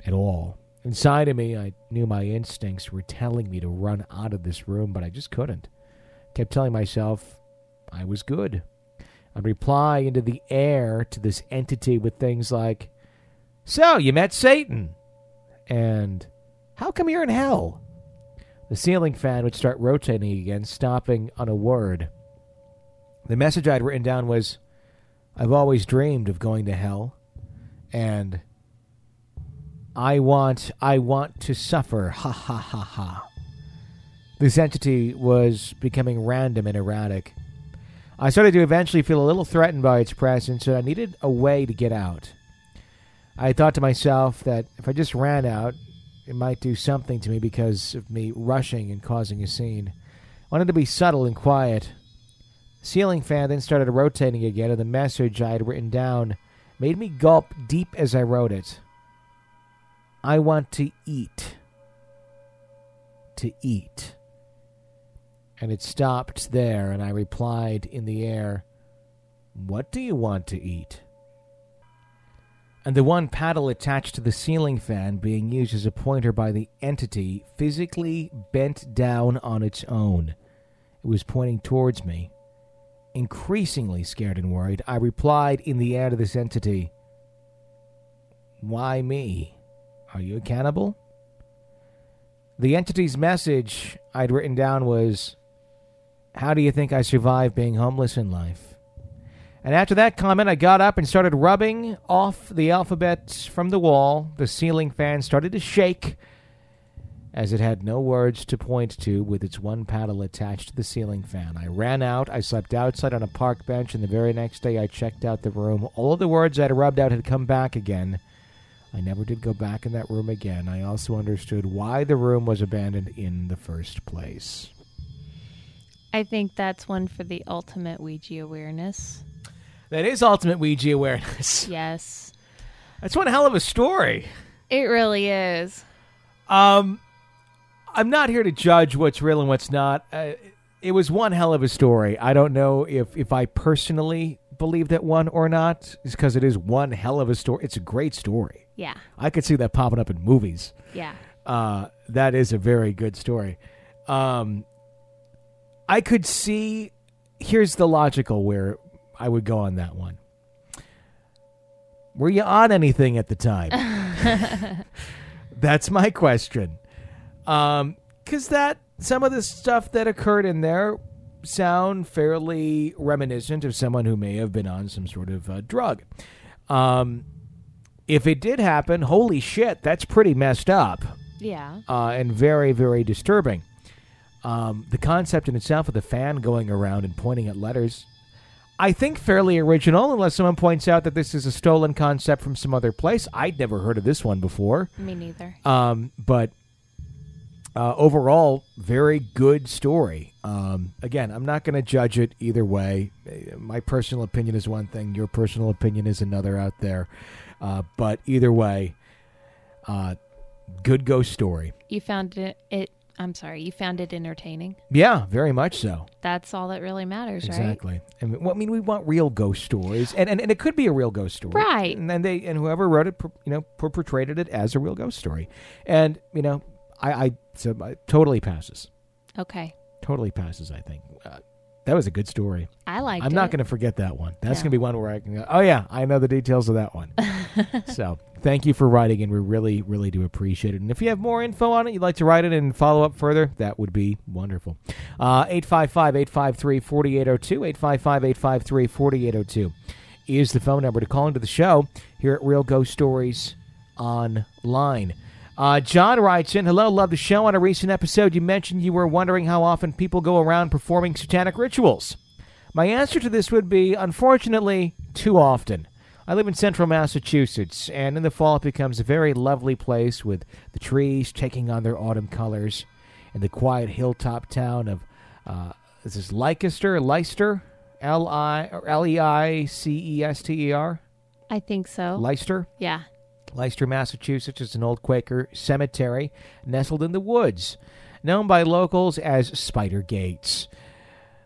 at all. Inside of me, I knew my instincts were telling me to run out of this room, but I just couldn't. Kept telling myself I was good. I'd reply into the air to this entity with things like, So, you met Satan? And, How come you're in hell? The ceiling fan would start rotating again, stopping on a word. The message I'd written down was, I've always dreamed of going to hell, and I want, I want to suffer, ha ha ha ha. This entity was becoming random and erratic. I started to eventually feel a little threatened by its presence, and I needed a way to get out. I thought to myself that if I just ran out, it might do something to me because of me rushing and causing a scene. I wanted to be subtle and quiet. The ceiling fan then started rotating again, and the message I had written down made me gulp deep as I wrote it. I want to eat. To eat. And it stopped there, and I replied in the air, What do you want to eat? And the one paddle attached to the ceiling fan being used as a pointer by the entity physically bent down on its own. It was pointing towards me. Increasingly scared and worried, I replied in the air to this entity, Why me? Are you a cannibal? The entity's message I'd written down was, How do you think I survived being homeless in life? And after that comment, I got up and started rubbing off the alphabet from the wall. The ceiling fan started to shake as it had no words to point to with its one paddle attached to the ceiling fan. I ran out. I slept outside on a park bench, and the very next day I checked out the room. All of the words I'd rubbed out had come back again. I never did go back in that room again. I also understood why the room was abandoned in the first place. I think that's one for the ultimate Ouija awareness. That is ultimate Ouija awareness. Yes. That's one hell of a story. It really is. Um, I'm not here to judge what's real and what's not. Uh, it was one hell of a story. I don't know if if I personally believe that one or not, is because it is one hell of a story. It's a great story. Yeah. I could see that popping up in movies. Yeah. Uh, that is a very good story. Um, I could see. Here's the logical where I would go on that one. Were you on anything at the time? That's my question. Um, cuz that some of the stuff that occurred in there sound fairly reminiscent of someone who may have been on some sort of uh, drug. Um, if it did happen, holy shit, that's pretty messed up Yeah. uh, and very, very disturbing. Um, the concept in itself of the fan going around and pointing at letters, I think fairly original, unless someone points out that this is a stolen concept from some other place. I'd never heard of this one before. Me neither. Um, but uh, overall, very good story. Um, again, I'm not going to judge it either way. My personal opinion is one thing, your personal opinion is another out there. Uh, but either way, uh, good ghost story. You found it, it. I'm sorry. You found it entertaining. Yeah, very much so. That's all that really matters, right? Exactly. And well, I mean, we want real ghost stories, and, and and it could be a real ghost story, Right. And then they and whoever wrote it, you know, portrayed it as a real ghost story, and you know, I I so I, totally passes, Okay. totally passes. I think. Uh, That was a good story. I liked I'm it. not going to forget that one. That's Yeah. going to be one where I can go, oh, yeah, I know the details of that one. so thank you for writing, and we really, really do appreciate it. And if you have more info on it, you'd like to write it and follow up further, that would be wonderful. Uh, 855 853 4802. 855 853 4802 is the phone number to call into the show here at Real Ghost Stories Online. Uh, John writes in, Hello, love the show. On a recent episode, you mentioned you were wondering how often people go around performing satanic rituals. My answer to this would be, unfortunately, too often. I live in central Massachusetts, and in the fall it becomes a very lovely place with the trees taking on their autumn colors and the quiet hilltop town of, uh, this is Leicester, Leicester, L I L E I C E S T E R, I think so. Leicester. yeah. Leicester, Massachusetts is an old Quaker cemetery nestled in the woods, known by locals as Spider Gates.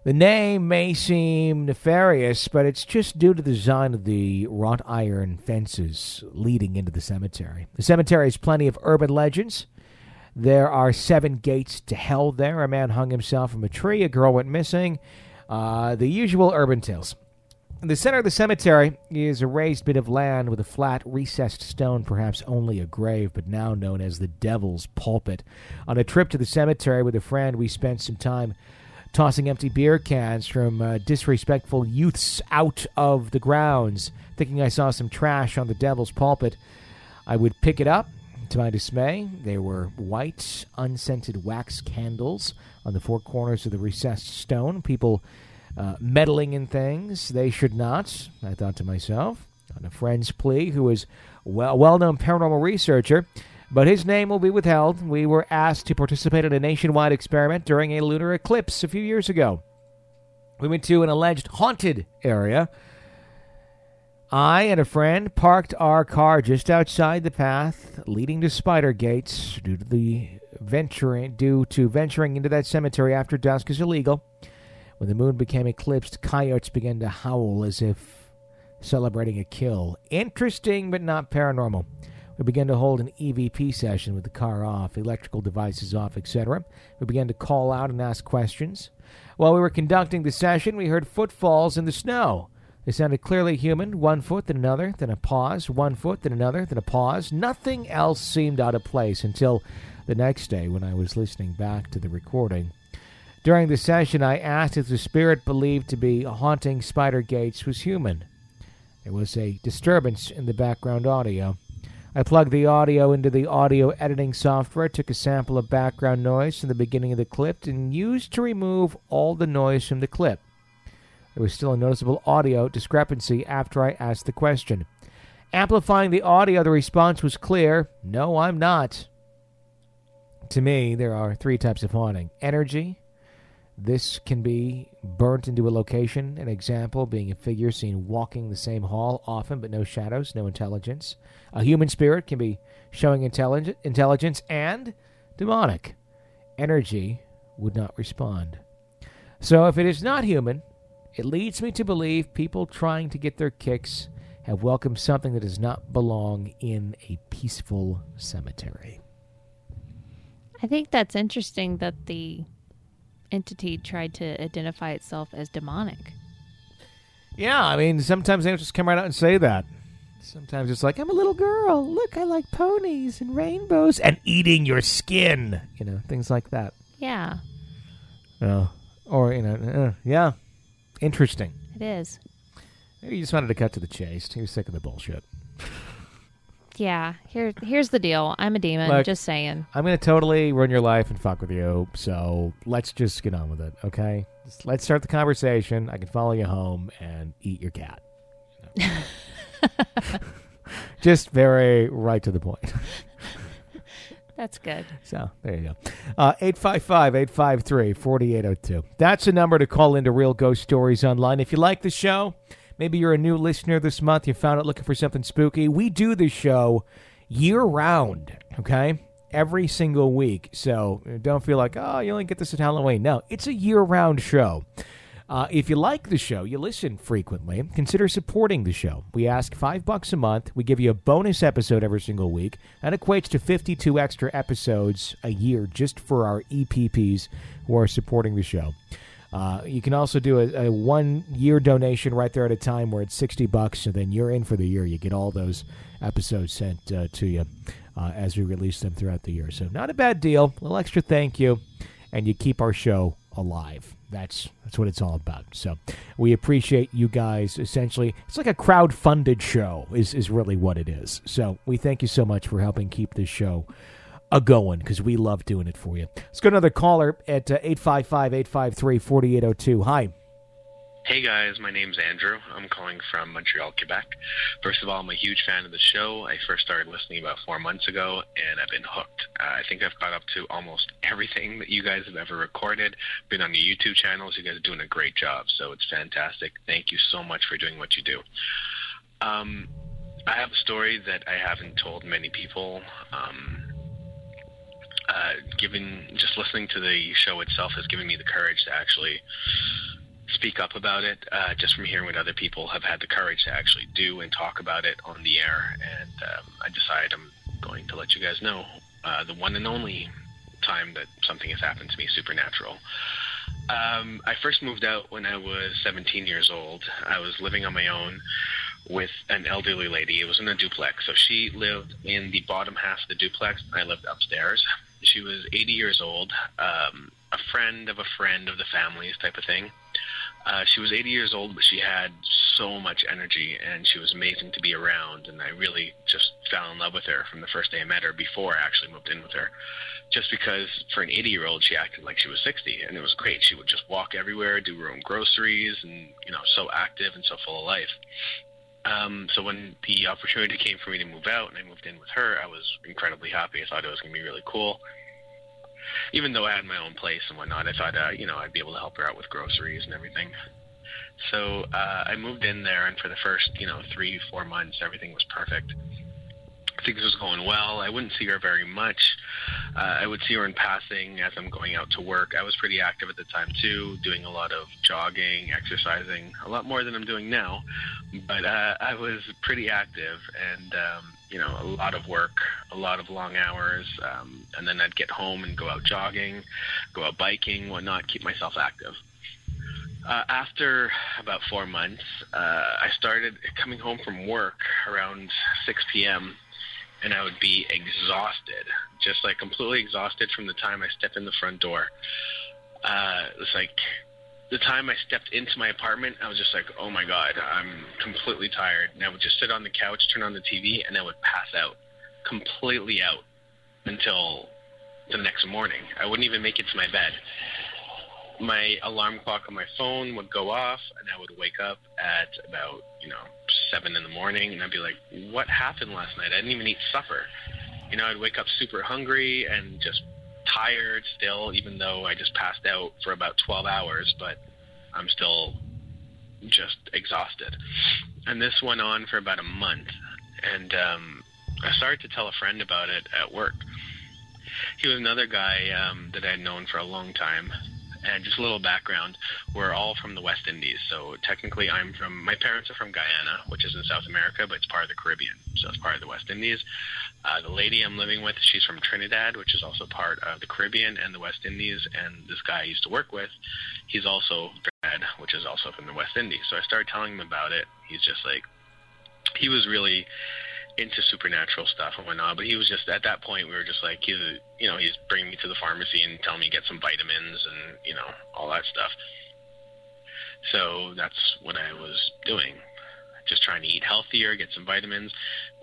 The name may seem nefarious, but it's just due to the design of the wrought iron fences leading into the cemetery. The cemetery has plenty of urban legends. There are seven gates to hell there. A man hung himself from a tree, a girl went missing. Uh, the usual urban tales. In the center of the cemetery is a raised bit of land with a flat, recessed stone, perhaps only a grave, but now known as the Devil's Pulpit. On a trip to the cemetery with a friend, we spent some time tossing empty beer cans from uh, disrespectful youths out of the grounds. Thinking I saw some trash on the Devil's Pulpit, I would pick it up. To my dismay, they were white, unscented wax candles on the four corners of the recessed stone. People uh, meddling in things they should not, I thought to myself, on a friend's plea, who is well well known paranormal researcher, but his name will be withheld. We were asked to participate in a nationwide experiment during a lunar eclipse a few years ago. We went to an alleged haunted area. I and a friend parked our car just outside the path leading to Spider Gates due to the venturing due to venturing into that cemetery after dusk is illegal. When the moon became eclipsed, coyotes began to howl as if celebrating a kill. Interesting, but not paranormal. We began to hold an EVP session with the car off, electrical devices off, etc. We began to call out and ask questions. While we were conducting the session, we heard footfalls in the snow. They sounded clearly human, one foot, then another, then a pause, one foot, then another, then a pause. Nothing else seemed out of place until the next day when I was listening back to the recording. During the session, I asked if the spirit believed to be haunting Spider Gates was human. There was a disturbance in the background audio. I plugged the audio into the audio editing software, took a sample of background noise from the beginning of the clip, and used to remove all the noise from the clip. There was still a noticeable audio discrepancy after I asked the question. Amplifying the audio, the response was clear No, I'm not. To me, there are three types of haunting energy, this can be burnt into a location, an example being a figure seen walking the same hall often but no shadows, no intelligence. A human spirit can be showing intellig- intelligence and demonic. Energy would not respond. So if it is not human, it leads me to believe people trying to get their kicks have welcomed something that does not belong in a peaceful cemetery. I think that's interesting that the entity tried to identify itself as demonic. Yeah, I mean, sometimes they just come right out and say that. Sometimes it's like, I'm a little girl. Look, I like ponies and rainbows and eating your skin. You know, things like that. Yeah, Uh, or, you know, uh, yeah. Interesting. it is. Maybe he just wanted to cut to the chase. He was sick of the bullshit. Yeah, here here's the deal. I'm a demon, Look. just saying. I'm going to totally ruin your life and fuck with you. So let's just get on with it, okay? Just let's start the conversation. I can follow you home and eat your cat. You know? just very right to the point. That's good. So there you go. Uh, 855 853 4802. That's a number to call into Real Ghost Stories Online. If you like the show, maybe you're a new listener this month, you found it looking for something spooky. We do this show year round, okay? Every single week. So uh, don't feel like, oh, you only get this at Halloween. No, it's a year round show. Uh, if you like the show, you listen frequently, consider supporting the show. We ask five bucks a month. We give you a bonus episode every single week. That equates to 52 extra episodes a year just for our EPPs who are supporting the show. Uh, you can also do a, a one year donation right there at a time where it's 60 bucks, and then you're in for the year. You get all those episodes sent uh, to you uh, as we release them throughout the year. So, not a bad deal. A little extra thank you, and you keep our show alive. That's that's what it's all about. So we appreciate you guys. Essentially, it's like a crowd funded show. Is is really what it is. So we thank you so much for helping keep this show a going because we love doing it for you. Let's go another caller at uh, 855 853 4802. Hi. Hey guys, my name's Andrew. I'm calling from Montreal, Quebec. First of all, I'm a huge fan of the show. I first started listening about four months ago, and I've been hooked. Uh, I think I've caught up to almost everything that you guys have ever recorded. Been on the YouTube channels. You guys are doing a great job, so it's fantastic. Thank you so much for doing what you do. Um, I have a story that I haven't told many people. Um, uh, given just listening to the show itself has given me the courage to actually speak up about it uh, just from hearing what other people have had the courage to actually do and talk about it on the air. And um, I decided I'm going to let you guys know uh, the one and only time that something has happened to me supernatural. Um, I first moved out when I was 17 years old. I was living on my own with an elderly lady. It was in a duplex. So she lived in the bottom half of the duplex. And I lived upstairs. She was 80 years old, um, a friend of a friend of the family's type of thing. Uh, she was 80 years old, but she had so much energy, and she was amazing to be around. And I really just fell in love with her from the first day I met her. Before I actually moved in with her, just because for an 80 year old, she acted like she was 60, and it was great. She would just walk everywhere, do her own groceries, and you know, so active and so full of life. Um, so when the opportunity came for me to move out and I moved in with her, I was incredibly happy. I thought it was going to be really cool even though I had my own place and whatnot, I thought, uh, you know, I'd be able to help her out with groceries and everything. So uh, I moved in there, and for the first, you know, three, four months, everything was perfect. Things was going well. I wouldn't see her very much. Uh, I would see her in passing as I'm going out to work. I was pretty active at the time too, doing a lot of jogging, exercising, a lot more than I'm doing now. But uh, I was pretty active, and um, you know, a lot of work, a lot of long hours, um, and then I'd get home and go out jogging, go out biking, whatnot, keep myself active. Uh, after about four months, uh, I started coming home from work around 6 p.m. and I would be exhausted, just like completely exhausted from the time I stepped in the front door. Uh, it's like the time I stepped into my apartment, I was just like, oh my God, I'm completely tired. And I would just sit on the couch, turn on the TV, and I would pass out, completely out until the next morning. I wouldn't even make it to my bed. My alarm clock on my phone would go off, and I would wake up at about, you know, seven in the morning, and I'd be like, what happened last night? I didn't even eat supper. You know, I'd wake up super hungry and just tired still, even though I just passed out for about 12 hours, but I'm still just exhausted. And this went on for about a month. And um, I started to tell a friend about it at work. He was another guy um, that I had known for a long time. And just a little background, we're all from the West Indies. So technically, I'm from, my parents are from Guyana, which is in South America, but it's part of the Caribbean. So it's part of the West Indies. Uh, the lady I'm living with, she's from Trinidad, which is also part of the Caribbean and the West Indies. And this guy I used to work with, he's also Trinidad, which is also from the West Indies. So I started telling him about it. He's just like, he was really into supernatural stuff and whatnot. But he was just at that point, we were just like, he's, you know, he's bringing me to the pharmacy and telling me to get some vitamins and you know all that stuff. So that's what I was doing, just trying to eat healthier, get some vitamins.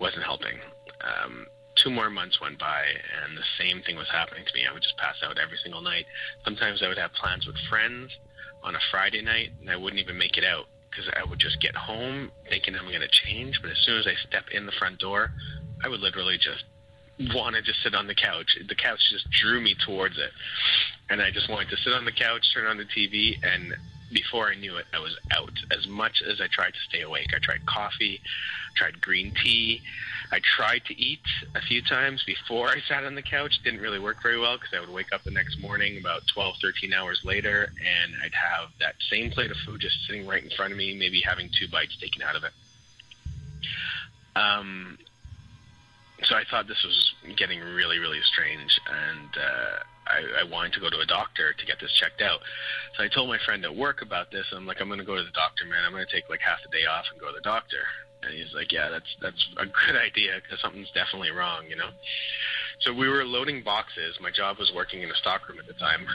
wasn't helping. Um, two more months went by, and the same thing was happening to me. I would just pass out every single night. Sometimes I would have plans with friends on a Friday night, and I wouldn't even make it out because I would just get home thinking I'm going to change. But as soon as I step in the front door, I would literally just want to just sit on the couch. The couch just drew me towards it, and I just wanted to sit on the couch, turn on the TV, and before I knew it, I was out. As much as I tried to stay awake, I tried coffee, tried green tea. I tried to eat a few times before I sat on the couch. Didn't really work very well because I would wake up the next morning about 12, 13 hours later, and I'd have that same plate of food just sitting right in front of me, maybe having two bites taken out of it. Um, so I thought this was getting really, really strange, and uh, I, I wanted to go to a doctor to get this checked out. So I told my friend at work about this. I'm like, I'm going to go to the doctor, man. I'm going to take like half a day off and go to the doctor. And he's like, yeah, that's that's a good idea because something's definitely wrong, you know. So we were loading boxes. My job was working in a stockroom at the time,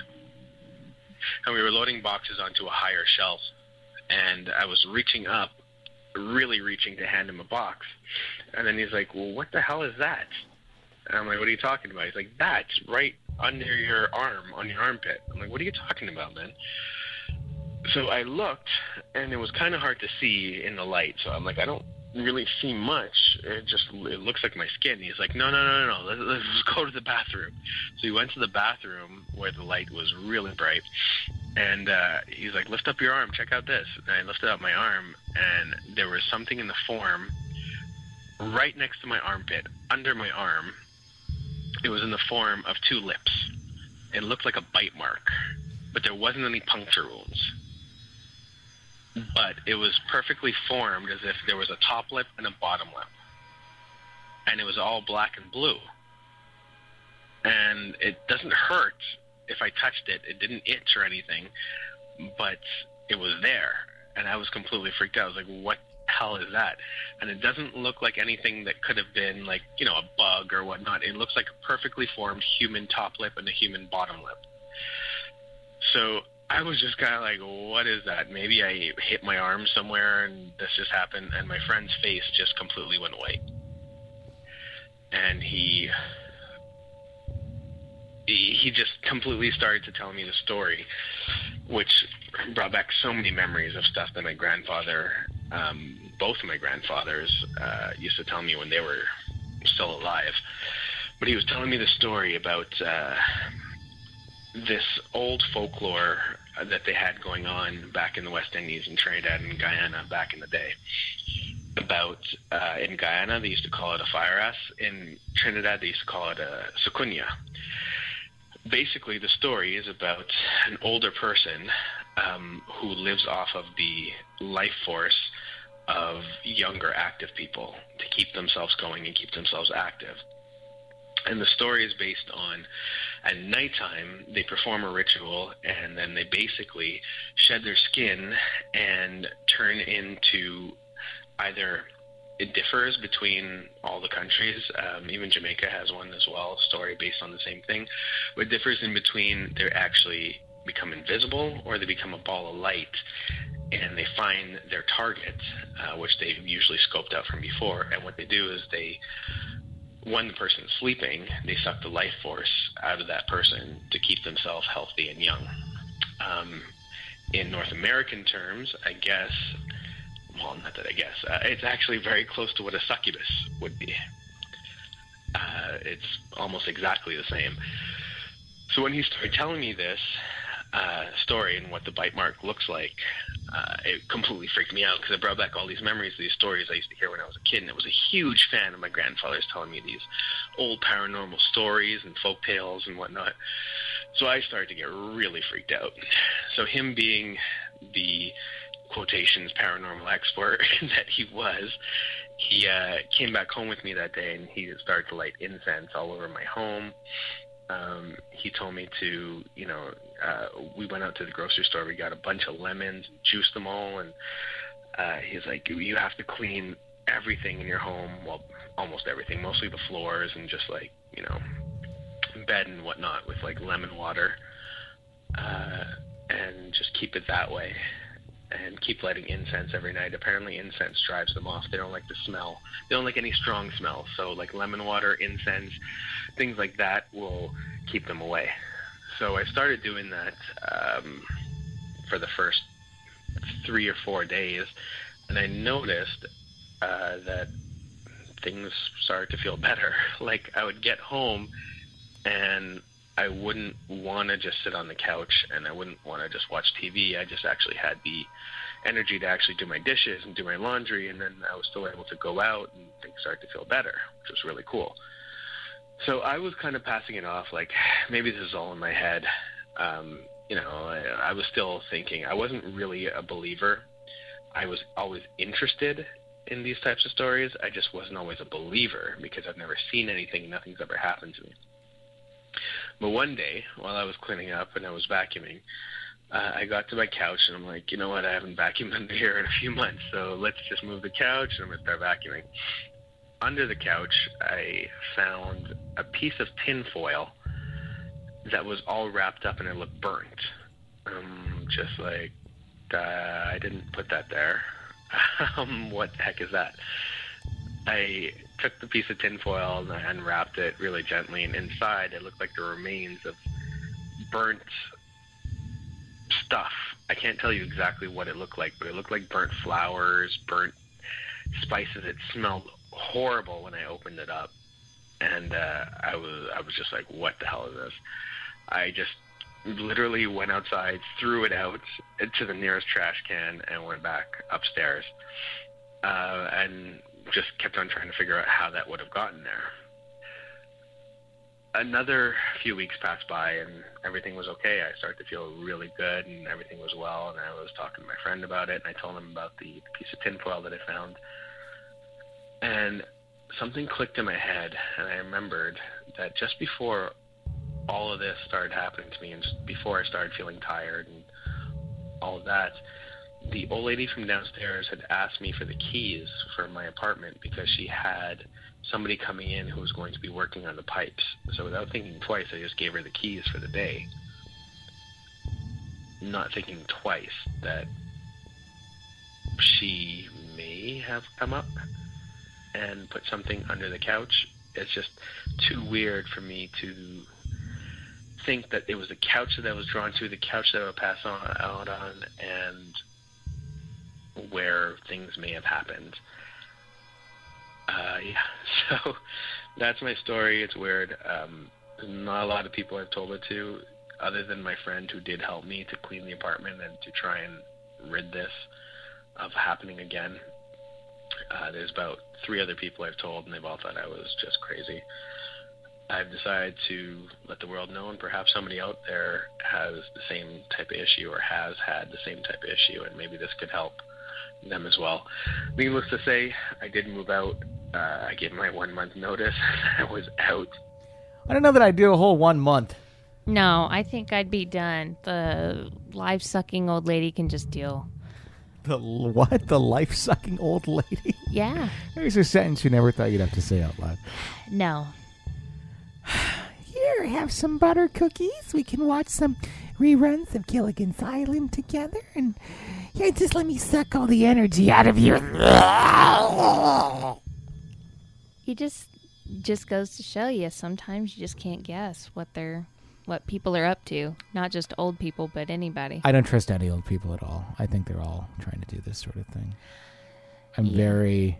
and we were loading boxes onto a higher shelf. And I was reaching up, really reaching to hand him a box, and then he's like, "Well, what the hell is that?" And I'm like, "What are you talking about?" He's like, "That's right under your arm, on your armpit." I'm like, "What are you talking about, man?" So I looked, and it was kind of hard to see in the light. So I'm like, I don't really see much. It just it looks like my skin. He's like, no, no, no, no, no. Let's, let's go to the bathroom. So he went to the bathroom where the light was really bright, and uh, he's like, lift up your arm. Check out this. And I lifted up my arm, and there was something in the form right next to my armpit, under my arm. It was in the form of two lips. It looked like a bite mark, but there wasn't any puncture wounds but it was perfectly formed as if there was a top lip and a bottom lip. And it was all black and blue. And it doesn't hurt if I touched it. It didn't itch or anything, but it was there. And I was completely freaked out. I was like, what hell is that? And it doesn't look like anything that could have been like, you know, a bug or whatnot. It looks like a perfectly formed human top lip and a human bottom lip. So I was just kind of like, what is that? Maybe I hit my arm somewhere and this just happened, and my friend's face just completely went white. And he, he, just completely started to tell me the story, which brought back so many memories of stuff that my grandfather, um, both of my grandfathers, uh, used to tell me when they were still alive. But he was telling me the story about uh, this old folklore that they had going on back in the West Indies and Trinidad and Guyana back in the day. About uh, in Guyana, they used to call it a fire ass. In Trinidad, they used to call it a soucouyant. Basically, the story is about an older person um, who lives off of the life force of younger active people to keep themselves going and keep themselves active. And the story is based on at nighttime they perform a ritual and then they basically shed their skin and turn into either it differs between all the countries. Um, even Jamaica has one as well, a story based on the same thing. It differs in between they actually become invisible or they become a ball of light and they find their target, uh, which they've usually scoped out from before. And what they do is they when the person's sleeping, they suck the life force out of that person to keep themselves healthy and young. Um, in North American terms, I guess, well, not that I guess, uh, it's actually very close to what a succubus would be. Uh, it's almost exactly the same. So when he started telling me this uh, story and what the bite mark looks like, uh, it completely freaked me out because it brought back all these memories, these stories I used to hear when I was a kid. And I was a huge fan of my grandfather's telling me these old paranormal stories and folk tales and whatnot. So I started to get really freaked out. So him being the quotations paranormal expert that he was, he uh, came back home with me that day and he started to light incense all over my home um, he told me to, you know, uh, we went out to the grocery store. We got a bunch of lemons, juiced them all, and uh, he's like, you have to clean everything in your home. Well, almost everything, mostly the floors and just like, you know, bed and whatnot with like lemon water, uh, and just keep it that way and keep lighting incense every night. Apparently, incense drives them off. They don't like the smell. They don't like any strong smell. So, like lemon water, incense, things like that will keep them away. So, I started doing that um, for the first three or four days, and I noticed uh, that things started to feel better. Like, I would get home and I wouldn't want to just sit on the couch and I wouldn't want to just watch TV. I just actually had the energy to actually do my dishes and do my laundry, and then I was still able to go out and things started to feel better, which was really cool. So I was kind of passing it off like maybe this is all in my head. Um, you know, I, I was still thinking. I wasn't really a believer. I was always interested in these types of stories. I just wasn't always a believer because I've never seen anything. Nothing's ever happened to me. But one day, while I was cleaning up and I was vacuuming, uh, I got to my couch and I'm like, you know what? I haven't vacuumed under here in a few months, so let's just move the couch and I'm gonna start vacuuming. Under the couch, I found a piece of tinfoil that was all wrapped up and it looked burnt. Um, just like uh, I didn't put that there. um, what the heck is that? I took the piece of tinfoil and I unwrapped it really gently, and inside it looked like the remains of burnt stuff. I can't tell you exactly what it looked like, but it looked like burnt flowers, burnt spices. It smelled horrible when I opened it up, and uh, I was I was just like, "What the hell is this?" I just literally went outside, threw it out to the nearest trash can, and went back upstairs, uh, and just kept on trying to figure out how that would have gotten there. Another few weeks passed by, and everything was okay. I started to feel really good, and everything was well. And I was talking to my friend about it, and I told him about the piece of tinfoil that I found. And something clicked in my head, and I remembered that just before all of this started happening to me, and before I started feeling tired and all of that, the old lady from downstairs had asked me for the keys for my apartment because she had somebody coming in who was going to be working on the pipes. So without thinking twice, I just gave her the keys for the day. Not thinking twice that she may have come up and put something under the couch. It's just too weird for me to think that it was the couch that I was drawn to, the couch that I would pass on out on, and where things may have happened. Uh, yeah, so that's my story. It's weird. Um, not a lot of people I've told it to, other than my friend who did help me to clean the apartment and to try and rid this of happening again. Uh, there's about three other people I've told, and they've all thought I was just crazy. I've decided to let the world know, and perhaps somebody out there has the same type of issue or has had the same type of issue, and maybe this could help them as well. Needless to say, I did move out. Uh, I gave my one month notice. I was out. I don't know that I'd do a whole one month. No, I think I'd be done. The life sucking old lady can just deal. The l- what? The life sucking old lady? Yeah. There's a sentence you never thought you'd have to say out loud. No. Here, have some butter cookies. We can watch some reruns of Gilligan's Island together. And here, just let me suck all the energy out of you. You just just goes to show you sometimes you just can't guess what they're what people are up to. Not just old people, but anybody. I don't trust any old people at all. I think they're all trying to do this sort of thing. I'm Yeah. very,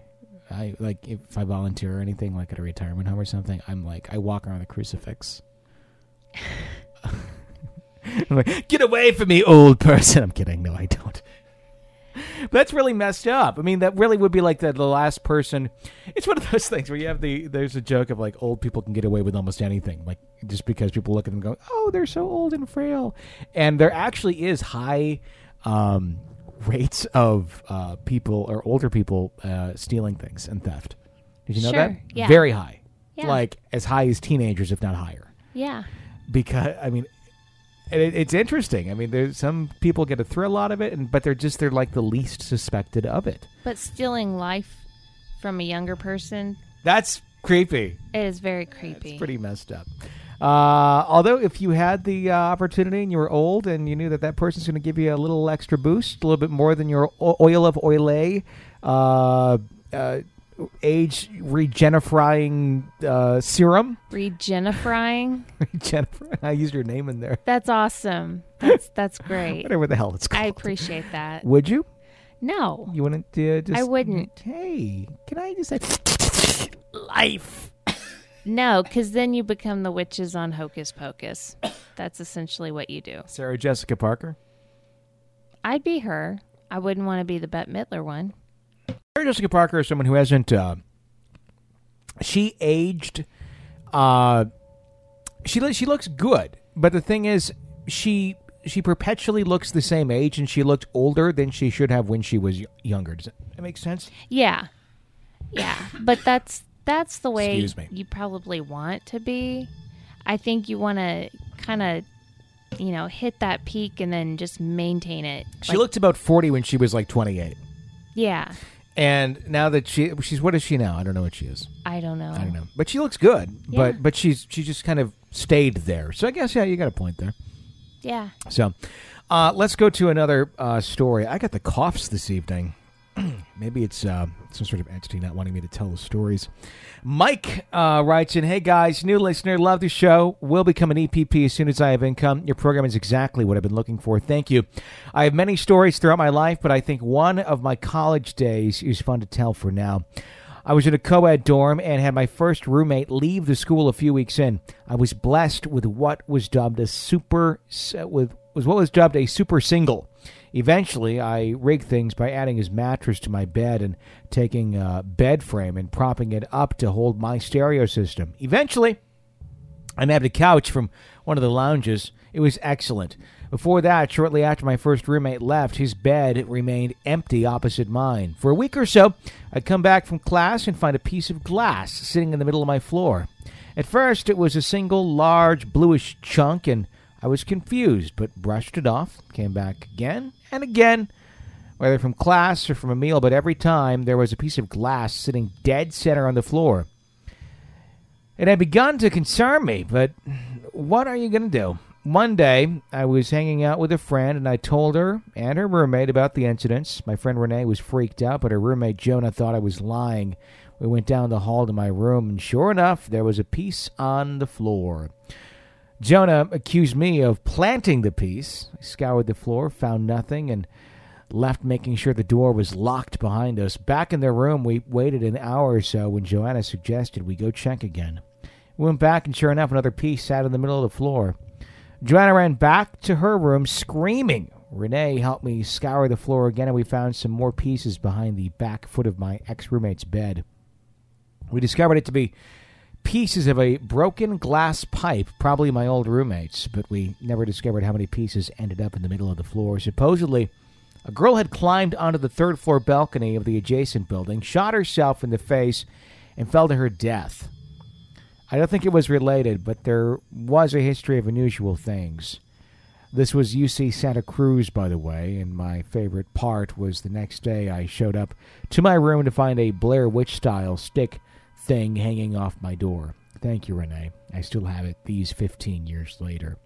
I like if I volunteer or anything, like at a retirement home or something. I'm like I walk around with a crucifix. I'm like, get away from me, old person. I'm kidding. No, I don't. But that's really messed up. I mean, that really would be like the, the last person. It's one of those things where you have the there's a joke of like old people can get away with almost anything, like just because people look at them and go, oh, they're so old and frail, and there actually is high um, rates of uh, people or older people uh, stealing things and theft. Did you know that? Yeah. Very high, Yeah. like as high as teenagers, if not higher Yeah. because I mean, and it, it's interesting. I mean, there's some people get a thrill out of it, and but they're just they're like the least suspected of it. But stealing life from a younger person That's creepy. It is very creepy. It's pretty messed up. Uh, although, if you had the uh, opportunity and you were old and you knew that that person's going to give you a little extra boost, a little bit more than your oil of Olay, uh, uh, age regenifying uh, serum, Regenifying. Jennifer, I used your name in there. That's awesome. That's that's great. Whatever the hell it's called. I appreciate that. Would you? No. You wouldn't uh, just? I wouldn't. Hey, can I just say life? No, because then you become the witches on Hocus Pocus. That's essentially what you do. Sarah Jessica Parker. I'd be her. I wouldn't want to be the Bette Midler one. Sarah Jessica Parker is someone who hasn't. Uh, she aged. Uh, she she looks good, but the thing is, she she perpetually looks the same age, and she looked older than she should have when she was younger. Does that make sense? Yeah. Yeah. But that's that's the way you probably want to be. I think you want to kind of, you know, hit that peak and then just maintain it. She Like, looked about 40 when she was like 28. Yeah, And now that she she's what is she now? I don't know what she is. I don't know. I don't know. But she looks good. Yeah. But but she's she just kind of stayed there. So I guess yeah, you got a point there. Yeah. So uh, let's go to another uh, story. I got the coughs this evening. Maybe it's uh, some sort of entity not wanting me to tell the stories. Mike uh, writes in, "Hey guys, new listener, love the show. Will become an EPP as soon as I have income. Your program is exactly what I've been looking for. Thank you. I have many stories throughout my life, but I think one of my college days is fun to tell for now." I was in a co-ed dorm and had my first roommate leave the school a few weeks in. I was blessed with what was dubbed a super with was what was dubbed a super single. Eventually, I rigged things by adding his mattress to my bed and taking a bed frame and propping it up to hold my stereo system. Eventually, I nabbed a couch from one of the lounges. It was excellent. Before that, shortly after my first roommate left, his bed remained empty opposite mine. For a week or so, I'd come back from class and find a piece of glass sitting in the middle of my floor. At first, it was a single large bluish chunk, and I was confused, but brushed it off, came back again and again, whether from class or from a meal, but every time there was a piece of glass sitting dead center on the floor. It had begun to concern me, but what are you going to do? One day, I was hanging out with a friend, and I told her and her roommate about the incidents. My friend Renee was freaked out, but her roommate Jonah thought I was lying. We went down the hall to my room, and sure enough, there was a piece on the floor. Jonah accused me of planting the piece. I scoured the floor, found nothing, and left making sure the door was locked behind us. Back in their room, we waited an hour or so when Joanna suggested we go check again. We went back, and sure enough, another piece sat in the middle of the floor. Joanna ran back to her room screaming. Renee helped me scour the floor again, and we found some more pieces behind the back foot of my ex roommate's bed. We discovered it to be pieces of a broken glass pipe, probably my old roommate's, but we never discovered how many pieces ended up in the middle of the floor. Supposedly, a girl had climbed onto the third floor balcony of the adjacent building, shot herself in the face, and fell to her death. I don't think it was related, but there was a history of unusual things. This was UC Santa Cruz, by the way, and my favorite part was the next day I showed up to my room to find a Blair Witch style stick thing hanging off my door. Thank you, Renee. I still have it these 15 years later.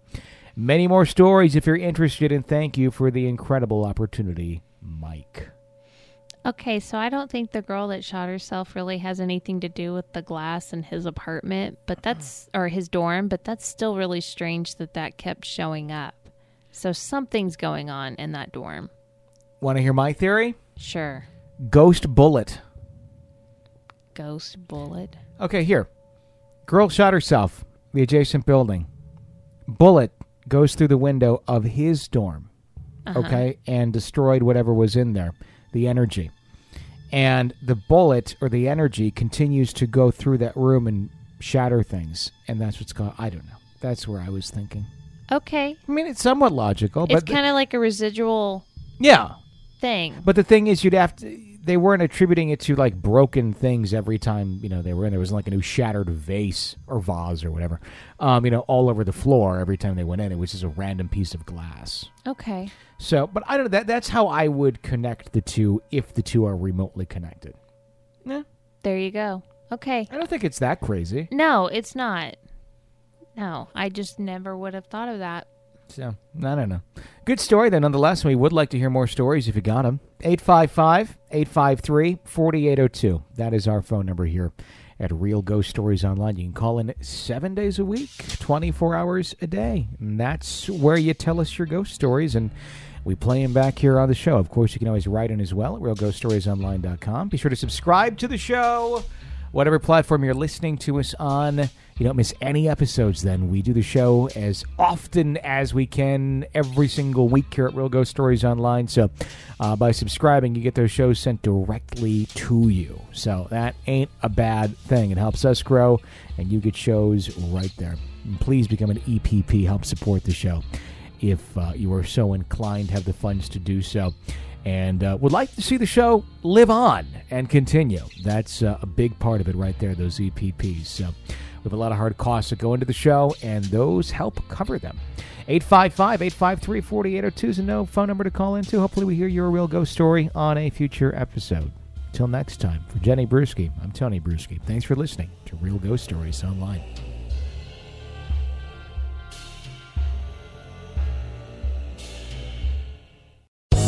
Many more stories if you're interested, and thank you for the incredible opportunity, Mike. Okay, so I don't think the girl that shot herself really has anything to do with the glass in his apartment, but that's uh-huh. or his dorm, but that's still really strange that that kept showing up. So something's going on in that dorm. Want to hear my theory? Sure. Ghost bullet. Ghost bullet. Okay, here. Girl shot herself, the adjacent building. Bullet goes through the window of his dorm, Uh-huh. okay, and destroyed whatever was in there, the energy. And the bullet or the energy continues to go through that room and shatter things. And that's what's called, I don't know. That's where I was thinking. Okay. I mean, it's somewhat logical, It's but kind of like a residual yeah. thing. But the thing is, you'd have to. They weren't attributing it to like broken things every time you know they were in. There was like a new shattered vase or vase or whatever, um, you know, all over the floor every time they went in. It was just a random piece of glass. Okay. So, but I don't know. That that's how I would connect the two if the two are remotely connected. Yeah. There you go. Okay. I don't think it's that crazy. No, it's not. No, I just never would have thought of that. So I don't know. Good story then, nonetheless. We would like to hear more stories if you got them. 855-853-4802. That is our phone number here at Real Ghost Stories Online. You can call in seven days a week, 24 hours a day. And that's where you tell us your ghost stories and we play them back here on the show. Of course, you can always write in as well at realghoststoriesonline.com. Be sure to subscribe to the show, whatever platform you're listening to us on. You don't miss any episodes then. We do the show as often as we can every single week here at Real Ghost Stories Online. So uh, by subscribing, you get those shows sent directly to you. So that ain't a bad thing. It helps us grow, and you get shows right there. And please become an EPP. Help support the show if uh, you are so inclined, have the funds to do so. And uh, would like to see the show live on and continue. That's uh, a big part of it right there, those EPPs. So We have a lot of hard costs that go into the show, and those help cover them. 855 853 4802 is a no phone number to call into. Hopefully, we hear your real ghost story on a future episode. Till next time, for Jenny Brueski, I'm Tony Brueski. Thanks for listening to Real Ghost Stories Online.